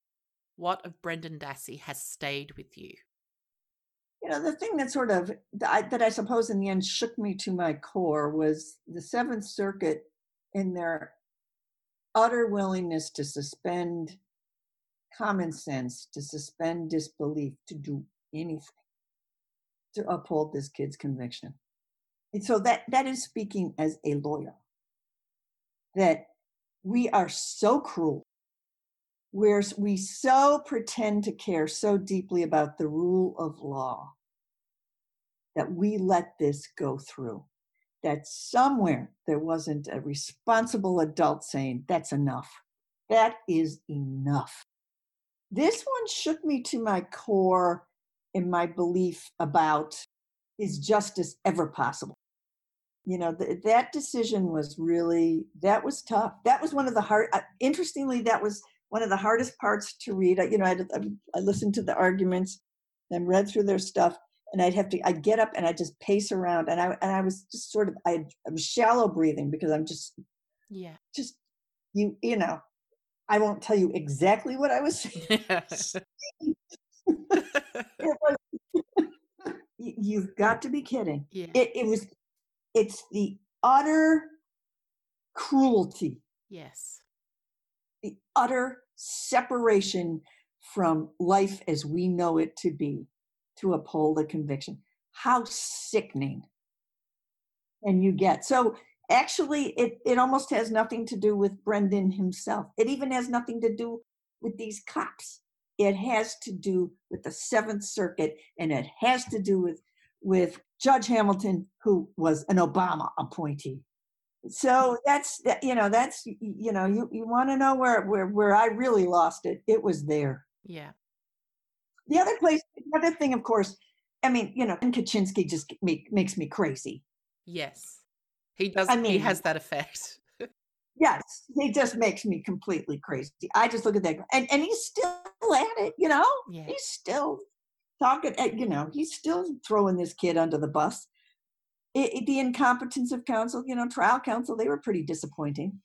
C: What of Brendan Dassey has stayed with you?
F: you know the thing that sort of that I, suppose in the end shook me to my core was the seventh circuit in their utter willingness to suspend common sense to suspend disbelief to do anything to uphold this kid's conviction and so that that is speaking as a lawyer that we are so cruel where we so pretend to care so deeply about the rule of law that we let this go through. That somewhere there wasn't a responsible adult saying, that's enough. That is enough. This one shook me to my core in my belief about is justice ever possible? You know, th- that decision was really, that was tough. That was one of the hard, uh, interestingly, that was one of the hardest parts to read. I, you know, I, I listened to the arguments and read through their stuff, and I'd have to. I'd get up and I'd just pace around, and I and I was just sort of I, I was shallow breathing because I'm just
C: Yeah.
F: just you you know. I won't tell you exactly what I was saying. It was- you- You've got to be kidding.
C: yeah.
F: It, it was. It's the utter cruelty
C: yes.
F: the utter separation from life as we know it to be to uphold a conviction. How sickening. And you get so actually it, it almost has nothing to do with Brendan himself. It even has nothing to do with these cops. It has to do with the Seventh Circuit and it has to do with with Judge Hamilton, who was an Obama appointee so that's that you know that's you know you, you want to know where, where where i really lost it it was there
C: Yeah.
F: the other place the other thing of course i mean you know and Kachinsky just make, makes me crazy
C: Yes. He does
F: I mean, he
C: has that effect.
F: Yes he just makes me completely crazy i just look at that and and he's still at it you know
C: Yeah.
F: he's still talking at you know he's still throwing this kid under the bus it, it- the incompetence of counsel you know trial counsel they were pretty disappointing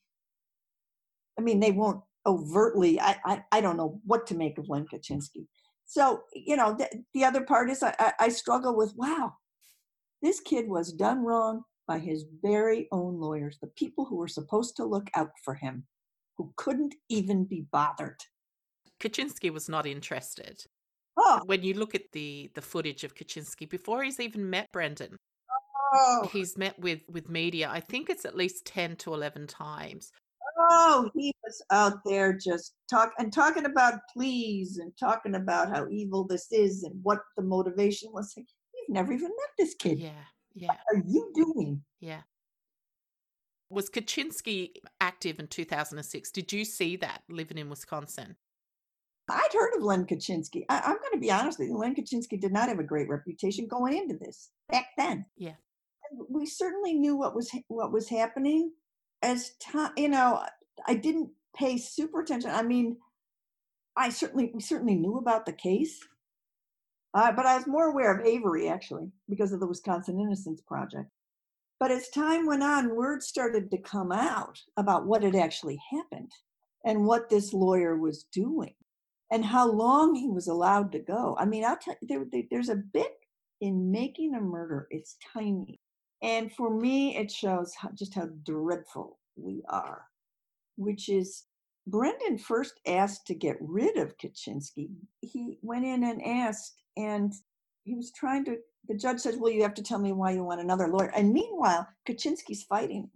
F: I mean, they won't overtly. I I, I don't know what to make of Len Kachinsky. So you know, the, the other part is I, I, I struggle with wow, this kid was done wrong by his very own lawyers, the people who were supposed to look out for him, who couldn't even be bothered.
C: Kachinsky was not interested.
F: Oh,
C: When you look at the the footage of Kachinsky before he's even met Brendan,
F: oh,
C: he's met with with media. I think it's at least ten to eleven times.
F: oh, he was out there just talk and talking about pleas and talking about how evil this is and what the motivation was. Like, You've never even met this kid.
C: Yeah, yeah,
F: What are you doing?
C: yeah. Was Kachinsky active in 2006? Did you see that living in Wisconsin?
F: I'd heard of Len Kachinsky. I, I'm going to be honest with you. Len Kachinsky did not have a great reputation going into this back then.
C: Yeah.
F: And we certainly knew what was what was happening. As time, you know, I didn't pay super attention. I mean, I certainly we certainly knew about the case, uh, but I was more aware of Avery actually because of the Wisconsin Innocence Project. But as time went on, word started to come out about what had actually happened and what this lawyer was doing and how long he was allowed to go. I mean, I'll tell you, there, there- there's a bit in making a murder, it's tiny. And for me, it shows how, just how dreadful we are, which is Brendan first asked to get rid of Kachinsky. He went in and asked, and he was trying to. The judge says, Well, you have to tell me why you want another lawyer. And meanwhile, Kachinsky's fighting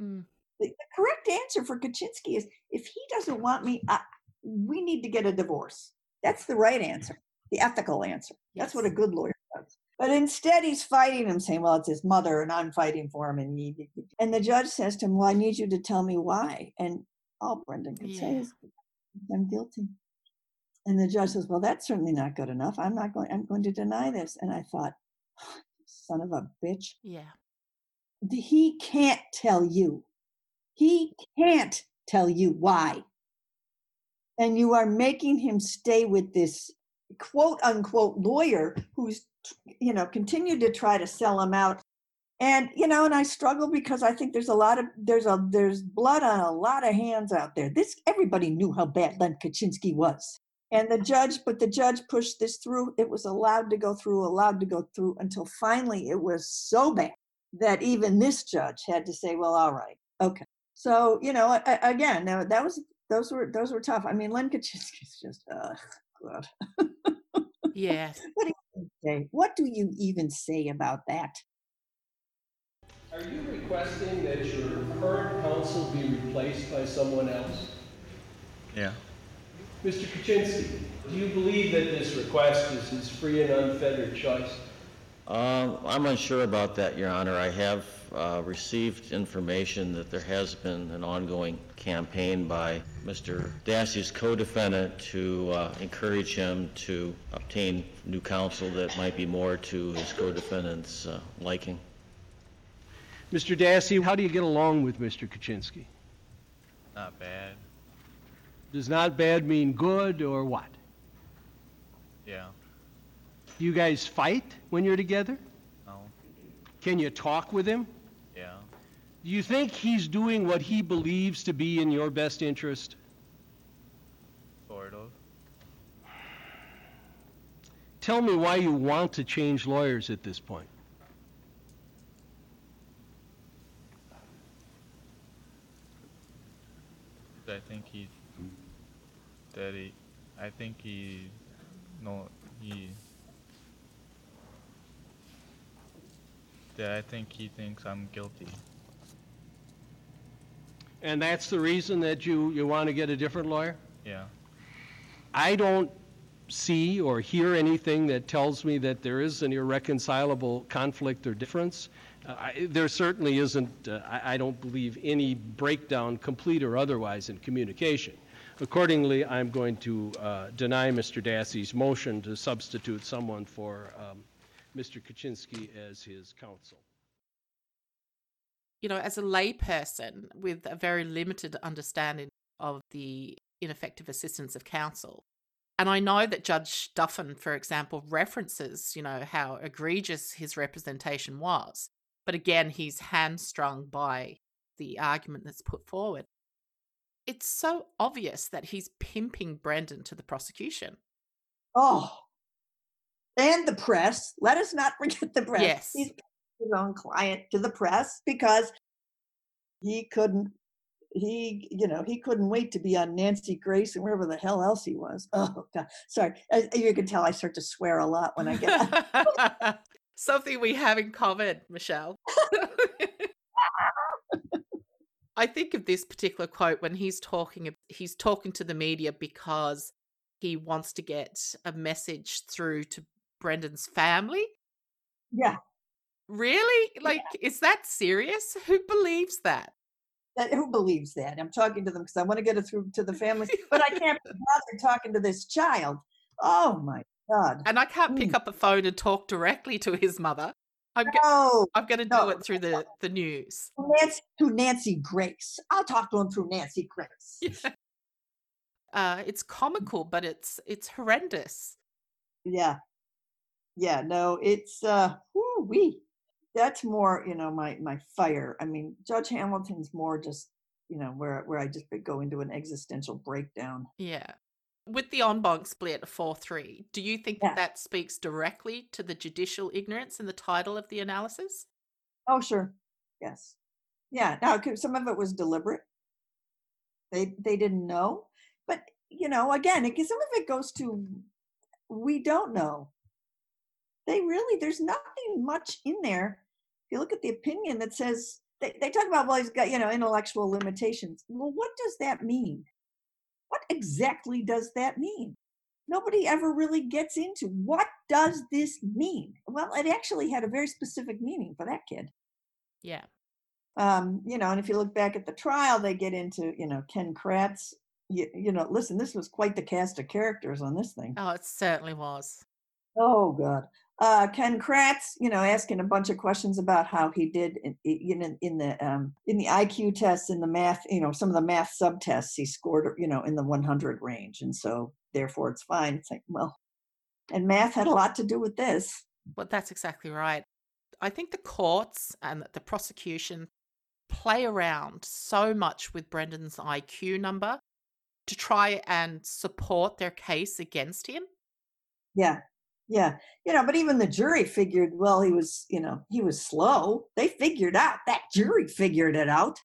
C: Mm,
F: the, the correct answer for Kachinsky is if he doesn't want me, I, we need to get a divorce. That's the right answer, the ethical answer. That's what a good lawyer does. But instead, he's fighting him, saying, "Well, it's his mother, and I'm fighting for him." And he, and the judge says to him, "Well, I need you to tell me why." And all Brendan could say is, "I'm guilty." And the judge says, "Well, that's certainly not good enough. I'm not going. I'm going to deny this." And I thought, "Son of a bitch."
C: yeah,
F: he can't tell you. He can't tell you why. And you are making him stay with this quote unquote lawyer who's, you know, continued to try to sell him out. And, you know, and I struggle because I think there's a lot of, there's a, there's blood on a lot of hands out there. This, everybody knew how bad Len Kachinsky was. And the judge, but the judge pushed this through. It was allowed to go through, allowed to go through until finally it was so bad that even this judge had to say, "Well, all right, okay." So you know, a- again, now that was those were those were tough. I mean, Len Kachinsky's just, uh, God.
C: yeah.
F: What do you say? What do you even say about that?
H: Are you requesting that your current counsel be replaced by someone else?
D: Yeah.
H: Mr. Kachinsky, do you believe that this request is his free and unfettered choice?
I: Um, I'm unsure about that, Your Honor. I have uh, received information that there has been an ongoing campaign by Mr. Dassey's co-defendant to uh, encourage him to obtain new counsel that might be more to his co-defendant's uh, liking.
H: Mr. Dassey, how do you get along with Mr. Kachinsky?
J: Not bad.
H: Does not bad mean good or what?
J: Yeah.
H: Do you guys fight when you're together?
J: No.
H: Can you talk with him?
J: Yeah.
H: Do you think he's doing what he believes to be in your best interest?
J: Sort of.
H: Tell me why you want to change lawyers at this point.
J: I think he. That he. I think he. No. He. That I think he thinks I'm guilty.
H: And that's the reason that you, you want to get a different lawyer?
J: Yeah.
H: I don't see or hear anything that tells me that there is an irreconcilable conflict or difference. Uh, I, there certainly isn't, uh, I, I don't believe, any breakdown, complete or otherwise, in communication. Accordingly, I'm going to uh, deny Mr. Dassey's motion to substitute someone for um, Mr. Kachinsky as his counsel.
C: You know, as a layperson with a very limited understanding of the ineffective assistance of counsel, and I know that Judge Duffin, for example, references, you know, how egregious his representation was. But again, he's hamstrung by the argument that's put forward. It's so obvious that he's pimping Brendan to the prosecution.
F: Oh, and the press. Let us not forget the press.
C: Yes.
F: He's his own client to the press because he couldn't. He, you know, he couldn't wait to be on Nancy Grace and wherever the hell else he was. Oh God, sorry. As you can tell, I start to swear a lot when I get.
C: Something we have in common, Michele. I think of this particular quote when he's talking he's talking to the media because he wants to get a message through to Brendan's family.
F: yeah,
C: Really? Like is that serious? Who believes that?
F: that, who believes that? I'm talking to them because I want to get it through to the family, but I can't bother talking to this child. Oh my God!
C: And I can't pick
F: Mm.
C: up a phone and talk directly to his mother. I'm
F: No,
C: I'm going to do
F: no.
C: it through the the news.
F: Nancy, to Nancy Grace. I'll talk to him through Nancy Grace.
C: Uh, it's comical, but it's it's horrendous.
F: Yeah. Yeah, no, it's uh whoo wee. That's more, you know, my my fire. I mean, Judge Hamilton's more just, you know, where where I just go into an existential breakdown.
C: Yeah. With the en banc split 4 3, do you think
F: Yeah.
C: that that speaks directly to the judicial ignorance in the title of the analysis?
F: Oh, sure. Yes. Yeah. Now, some of it was deliberate. They they didn't know, but you know, again, it, some of it goes to we don't know. They really there's nothing much in there. If you look at the opinion that says they, they talk about well, he's got you know intellectual limitations. Well, what does that mean? What exactly does that mean? Nobody ever really gets into what does this mean. Well, it actually had a very specific meaning for that kid
C: Yeah.
F: um, you know, and if you look back at the trial, they get into, you know, Ken Kratz. You, you know, listen, this was quite the cast of characters on this thing.
C: Oh, it certainly was.
F: Oh God, uh, Ken Kratz, you know, asking a bunch of questions about how he did in, in, in the um, in the IQ tests, in the math, you know, some of the math subtests, he scored, you know, in the 100 range, and so therefore it's fine. It's like, well, and math had a lot to do with this.
C: Well, that's exactly right. I think the courts and the prosecution play around so much with Brendan's IQ number to try and support their case against him.
F: Yeah. Yeah. You know, but even the jury figured, well, he was, you know, he was slow. They figured out that mm. jury figured it out.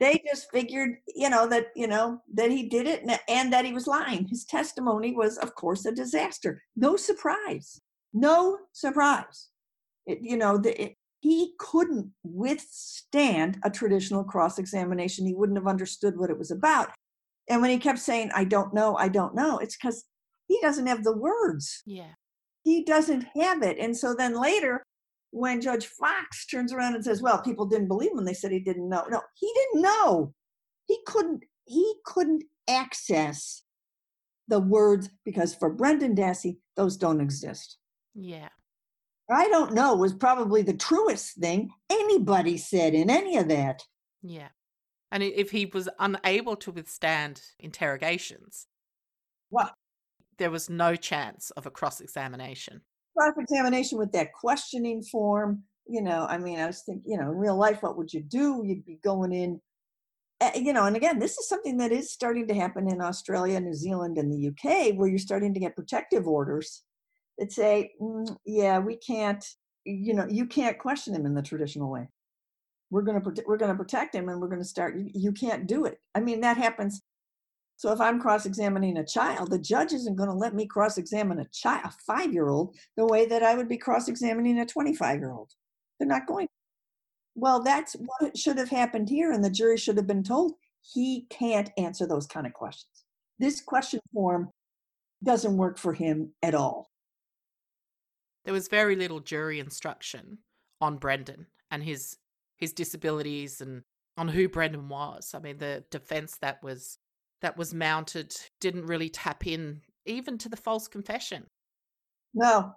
F: They just figured, you know, that, you know, that he did it and, and that he was lying. His testimony was, of course, a disaster. No surprise. No surprise. It, you know, the, it, he couldn't withstand a traditional cross examination. He wouldn't have understood what it was about. And when he kept saying, I don't know, I don't know, it's because he doesn't have the words
C: Yeah.
F: He doesn't have it. And so then later, when Judge Fox turns around and says, "Well, people didn't believe him when they said he didn't know," no, he didn't know. He couldn't. He couldn't access the words because for Brendan Dassey, those don't exist.
C: Yeah.
F: I don't know was probably the truest thing anybody said in any of that.
C: Yeah. And if he was unable to withstand interrogations,
F: What
C: there was no chance of a cross examination.
F: cross examination with that questioning form. You know, I mean, I was thinking, you know, in real life, what would you do? You'd be going in, uh, you know, and again, this is something that is starting to happen in Australia, New Zealand, and the UK, where you're starting to get protective orders that say, "Mm, yeah, we can't, you know, you can't question him in the traditional way. We're going to we're going to protect him, and we're going to start. You, you can't do it. I mean, that happens. So if I'm cross-examining a child, the judge isn't going to let me cross-examine a child, a five-year-old, the way that I would be cross-examining a 25-year-old. They're not going. Well, that's what should have happened here, and the jury should have been told he can't answer those kind of questions. This question form doesn't work for him at all.
C: There was very little jury instruction on Brendan and his his disabilities and on who Brendan was. I mean, the defense that was that was mounted didn't really tap in even to the false confession.
F: No,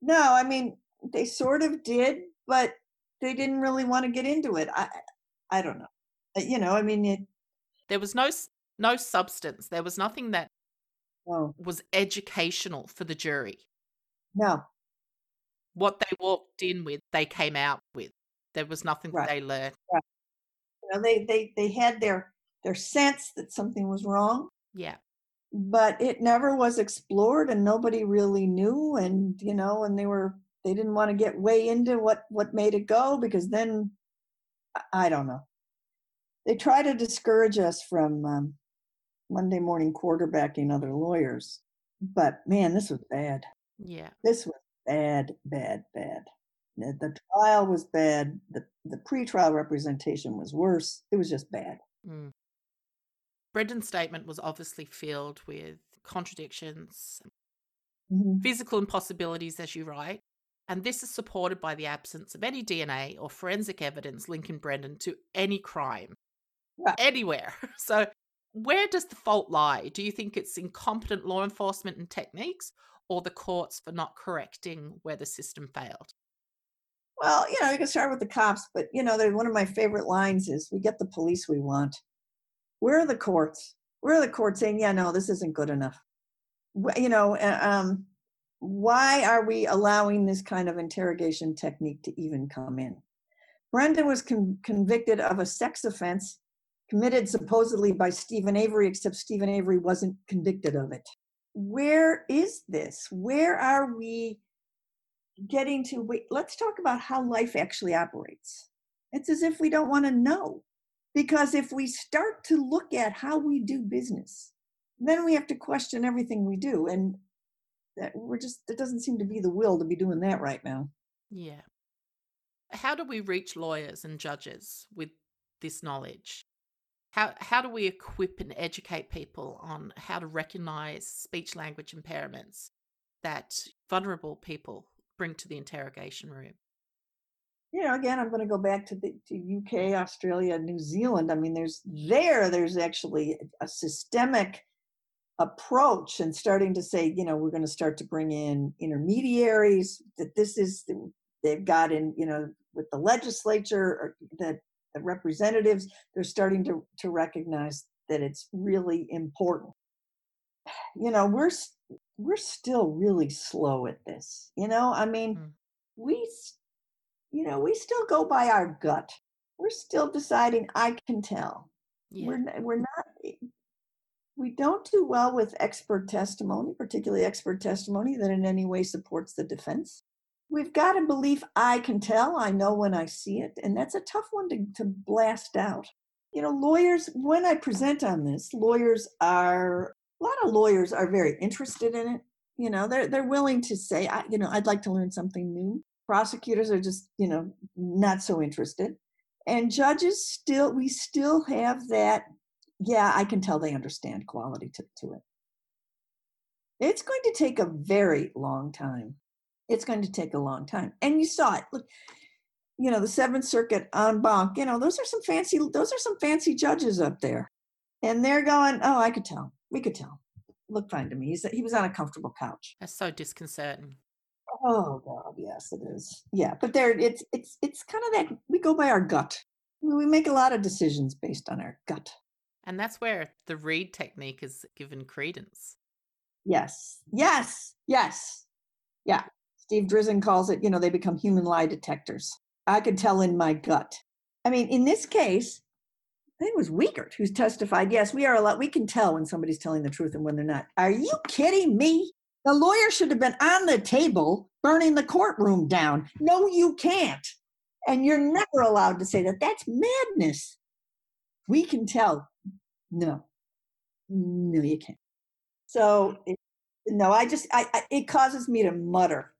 F: no. I mean, they sort of did, but they didn't really want to get into it. I, I don't know. Uh, You know, I mean, it.
C: There was no no substance. There was nothing that
F: No,
C: was educational for the jury.
F: no.
C: What they walked in with, they came out with. There was nothing
F: Right.
C: that they learned.
F: You know, they they they had their their sense that something was wrong,
C: Yeah.
F: but it never was explored and nobody really knew. And, you know, and they were, they didn't want to get way into what, what made it go because then, I- don't know. They try to discourage us from um, Monday morning quarterbacking other lawyers. But man, this was bad.
C: Yeah.
F: This was bad, bad, bad. The, the trial was bad. The, the pretrial representation was worse. It was just bad.
C: Mm. Brendan's statement was obviously filled with contradictions,
F: Mhm.
C: physical impossibilities, as you write, and this is supported by the absence of any DNA or forensic evidence linking Brendan to any crime
F: Right.
C: anywhere. So, where does the fault lie? Do you think it's incompetent law enforcement and techniques, or the courts for not correcting where the system failed?
F: Well, you know, you can start with the cops, but you know, they're- one of my favorite lines is, "We get the police we want." Where are the courts? Where are the courts saying, "Yeah, no, this isn't good enough"? You know, um, why are we allowing this kind of interrogation technique to even come in? Brendan was con- convicted of a sex offense committed supposedly by Steven Avery, except Steven Avery wasn't convicted of it. Where is this? Where are we getting to? Wait, let's talk about how life actually operates. It's as if we don't want to know. Because if we start to look at how we do business, then we have to question everything we do. And that we're just, there doesn't seem to be the will to be doing that right now.
C: Yeah. How do we reach lawyers and judges with this knowledge? How how do we equip and educate people on how to recognize speech language impairments that vulnerable people bring to the interrogation room?
F: You know, again, I'm going to go back to the to UK, Australia, New Zealand. I mean, there's there, there's actually a systemic approach and starting to say, you know, we're going to start to bring in intermediaries. That this is they've got in, you know, with the legislature or that the representatives, they're starting to to recognize that it's really important. You know, we're we're still really slow at this. You know, I mean,
C: Mm.
F: we you know, we still go by our gut. We're still deciding, I can tell.
C: Yeah.
F: We're, we're not, eh, we don't do well with expert testimony, particularly expert testimony that in any way supports the defense. We've got a belief, I can tell, I know when I see it. And that's a tough one to, to blast out. You know, lawyers, when I present on this, lawyers are, a lot of lawyers are very interested in it. You know, they're, they're willing to say, I, you know, I'd like to learn something new prosecutors are just you know not so interested. And judges still we still have that yeah i can tell they understand quality to, to it. It's going to take a very long time. It's going to take a long time. And you saw it. Look you know the seventh circuit en banc you know those are some fancy those are some fancy judges up there. And they're going oh i could tell. We could tell. Look fine to me. He's, he was on a comfortable couch.
C: That's so disconcerting.
F: Oh God, yes, it is. Yeah, but there, it's it's it's kind of that we go by our gut. We make a lot of decisions based on our gut.
C: And that's where the Reid technique is given credence.
F: Yes, yes, yes, yeah. Steve Drizin calls it. You know, they become human lie detectors. I could tell in my gut. I mean, in this case, I think it was Wiegert who's testified. Yes, we are a lot. We can tell when somebody's telling the truth and when they're not. Are you kidding me? The lawyer should have been on the table burning the courtroom down. No, you can't. And you're never allowed to say that. That's madness. We can tell. No, no, you can't. So, it, no, I just, I, I, it causes me to mutter.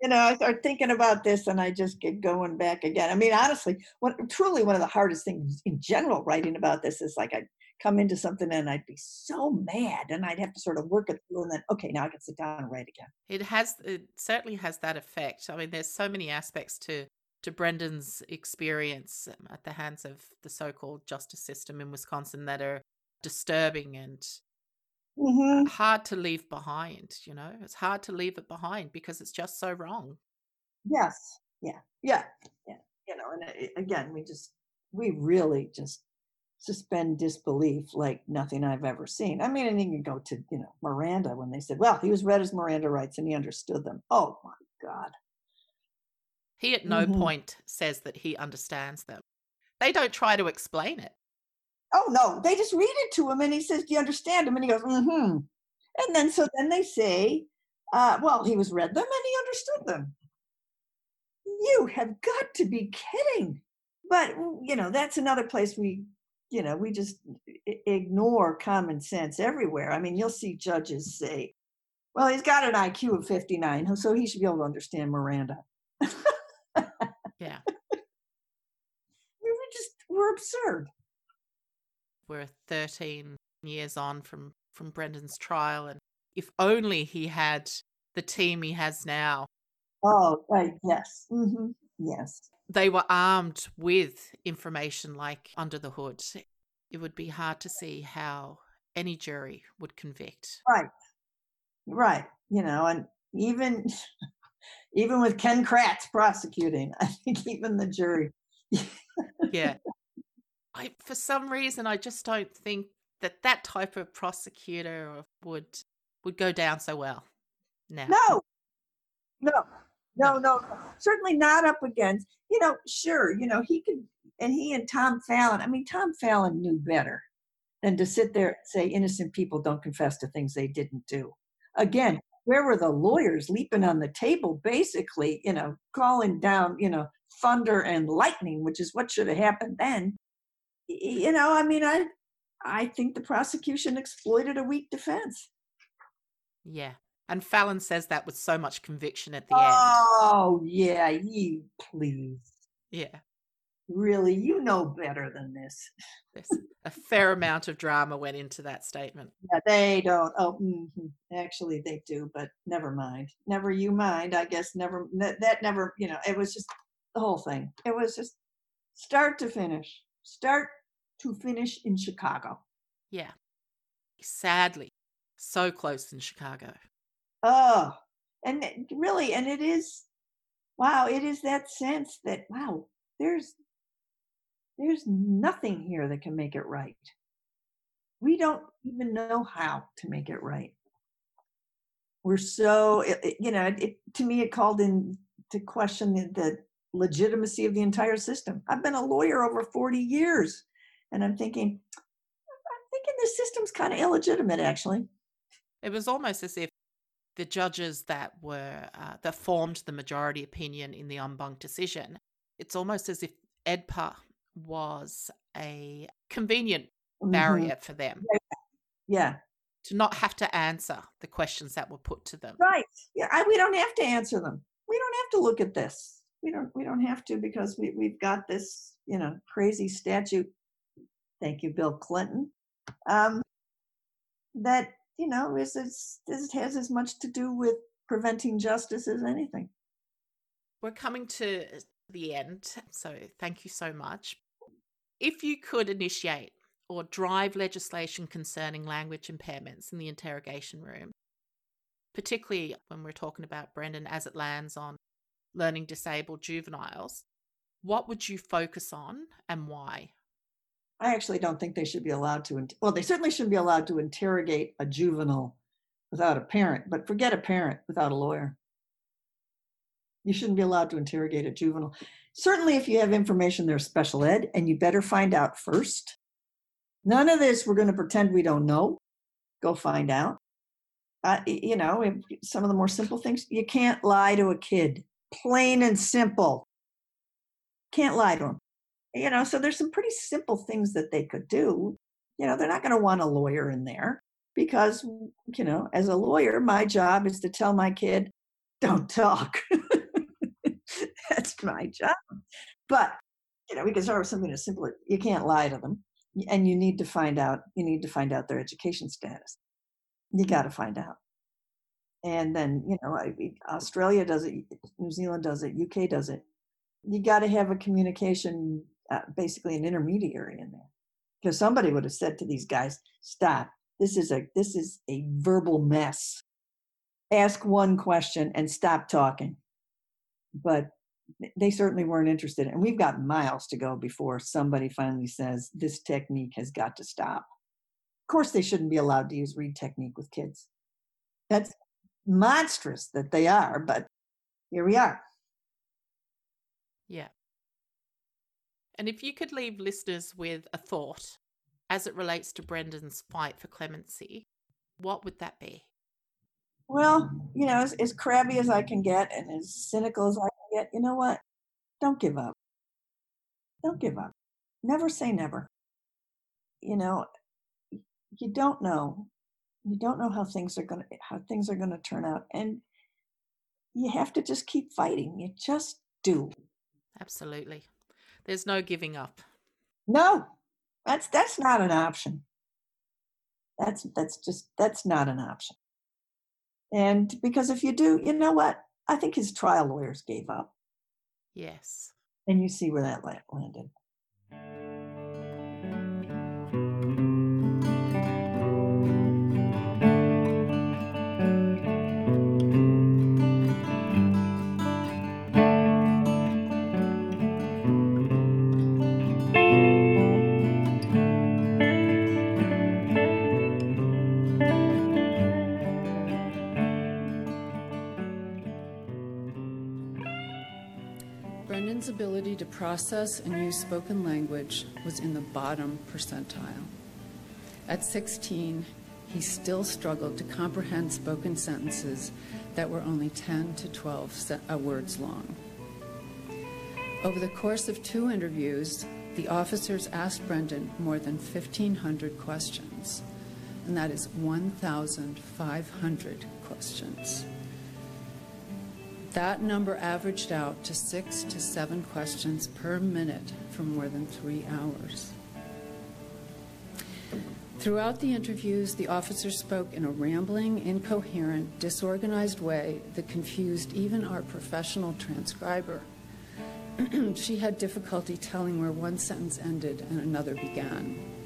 F: You know, I start thinking about this and I just get going back again. I mean, honestly, what truly one of the hardest things in general writing about this is like I come into something and I'd be so mad and I'd have to sort of work it through and then, okay, now I can sit down and write again.
C: It has it certainly has that effect. I mean, there's so many aspects to to Brendan's experience um, at the hands of the so-called justice system in Wisconsin that are disturbing and
F: Mm-hmm.
C: hard to leave behind, you know? It's hard to leave it behind because it's just so wrong.
F: Yes. Yeah. Yeah. Yeah. You know, and uh, again, we just, we really just suspend disbelief like nothing I've ever seen. I mean, and you can go to, you know, Miranda when they said, well, he was read his Miranda rights and he understood them. Oh my God.
C: He at no
F: Mhm.
C: point says that he understands them. They don't try to explain it.
F: Oh no, they just read it to him, and he says, "Do you understand him?" And he goes, "Mm-hmm." And then so then they say, uh, "Well, he was read them and he understood them." You have got to be kidding! But you know that's another place we, you know, we just ignore common sense everywhere. I mean, you'll see judges say, "Well, he's got an IQ of 59, so he should be able to understand Miranda."
C: Yeah.
F: We were just we're absurd.
C: We're 13 years on from, from Brendan's trial, and if only he had the team he has now.
F: Oh, right. Yes. hmm Yes.
C: They were armed with information like under the hood. It would be hard to see how any jury would convict.
F: Right. Right. You know, and even even with Ken Kratz prosecuting, I think even the jury.
C: Yeah. I, for some reason, I just don't think that that type of prosecutor would would go down so well. Now,
F: No. No. No, no. Certainly not up against, you know, sure, you know, he could and he and Tom Fallon, I mean, Tom Fallon knew better than to sit there and say innocent people don't confess to things they didn't do. Again, where were the lawyers leaping on the table, basically, you know, calling down, you know, thunder and lightning, which is what should have happened then. You know, I mean, I I think the prosecution exploited a weak defense.
C: yeah. And Fallon says that with so much conviction at the end.
F: Oh, yeah, you please.
C: Yeah.
F: Really, you know better than this.
C: A fair amount of drama went into that statement.
F: Yeah, they don't. Oh, mhm. actually, they do, but never mind. Never you mind. I guess never. That, that never. You know, it was just the whole thing. It was just start to finish. Start to finish in Chicago.
C: Yeah. Sadly, so close in Chicago.
F: Oh, and really, and it is. Wow, it is that sense that wow, there's there's nothing here that can make it right. We don't even know how to make it right. We're so, it, it- you know, it, to me, it called in to question the, the legitimacy of the entire system. I've been a lawyer over 40 years, and I'm thinking, I'm thinking the system's kind of illegitimate, actually.
C: It was almost as if the judges that were uh, that formed the majority opinion in the en decision. It's almost as if AEDPA was a convenient
F: Mhm.
C: barrier for them
F: Yeah,
C: to not have to answer the questions that were put to them.
F: Right. Yeah, I, we don't have to answer them. We don't have to look at this. We don't. We don't have to because we we've got this, you know, crazy statute. Thank you, Bill Clinton. Um, that you know is is this has as much to do with preventing justice as anything.
C: We're coming to the end, so thank you so much. If you could initiate or drive legislation concerning language impairments in the interrogation room, particularly when we're talking about Brendan as it lands on learning disabled juveniles, what would you focus on and why?
F: I actually don't think they should be allowed to. Well, they certainly shouldn't be allowed to interrogate a juvenile without a parent. But forget a parent without a lawyer. You shouldn't be allowed to interrogate a juvenile. Certainly, if you have information they're special ed, and you better find out first. None of this we're going to pretend we don't know. Go find out. Uh, you know, some of the more simple things. You can't lie to a kid. Plain and simple. Can't lie to them you know so there's some pretty simple things that they could do. You know they're not going to want a lawyer in there because you know as a lawyer my job is to tell my kid don't talk. That's my job. But you know we can start with something as simple as you can't lie to them and you need to find out you need to find out their education status. You mm. got to find out. And then you know I, australia does it new zealand does it uk does it. You got to have a communication, uh, basically an intermediary in there, because somebody would have said to these guys, "Stop! This is a this is a verbal mess. Ask one question and stop talking." But they certainly weren't interested, and we've got miles to go before somebody finally says this technique has got to stop. Of course, they shouldn't be allowed to use Reid technique with kids. That's monstrous that they are, but here we are.
C: Yeah. And if you could leave listeners with a thought as it relates to Brendan's fight for clemency, what would that be?
F: Well, you know, as, as crabby as I can get and as cynical as I can get, you know what? Don't give up. Don't give up. Never say never. You know, you don't know. You don't know how things are going to how things are going to turn out and you have to just keep fighting. You just do.
C: Absolutely. There's no giving up.
F: No. That's that's not an option. That's that's just that's not an option. And because if you do, you know what? I think his trial lawyers gave up.
C: Yes.
F: And you see where that la- landed.
K: Process and use spoken language was in the bottom percentile. At 16, he still struggled to comprehend spoken sentences that were only 10 to 12 se- uh, words long. Over the course of two interviews, the officers asked Brendan more than 1,500 questions, and that is 1,500 questions. That number averaged out to six to seven questions per minute for more than three hours. Throughout the interviews, the officer spoke in a rambling, incoherent, disorganized way that confused even our professional transcriber. she had difficulty telling where one sentence ended and another began.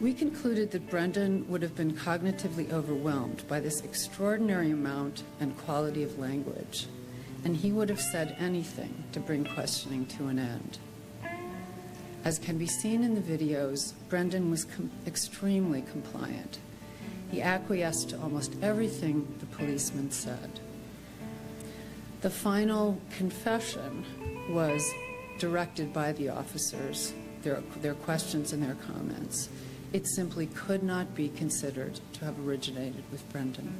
K: We concluded that Brendan would have been cognitively overwhelmed by this extraordinary amount and quality of language, and he would have said anything to bring questioning to an end. As can be seen in the videos, Brendan was com- extremely compliant. He acquiesced to almost everything the policeman said. The final confession was directed by the officers, their, their questions and their comments. It simply could not be considered to have originated with Brendan.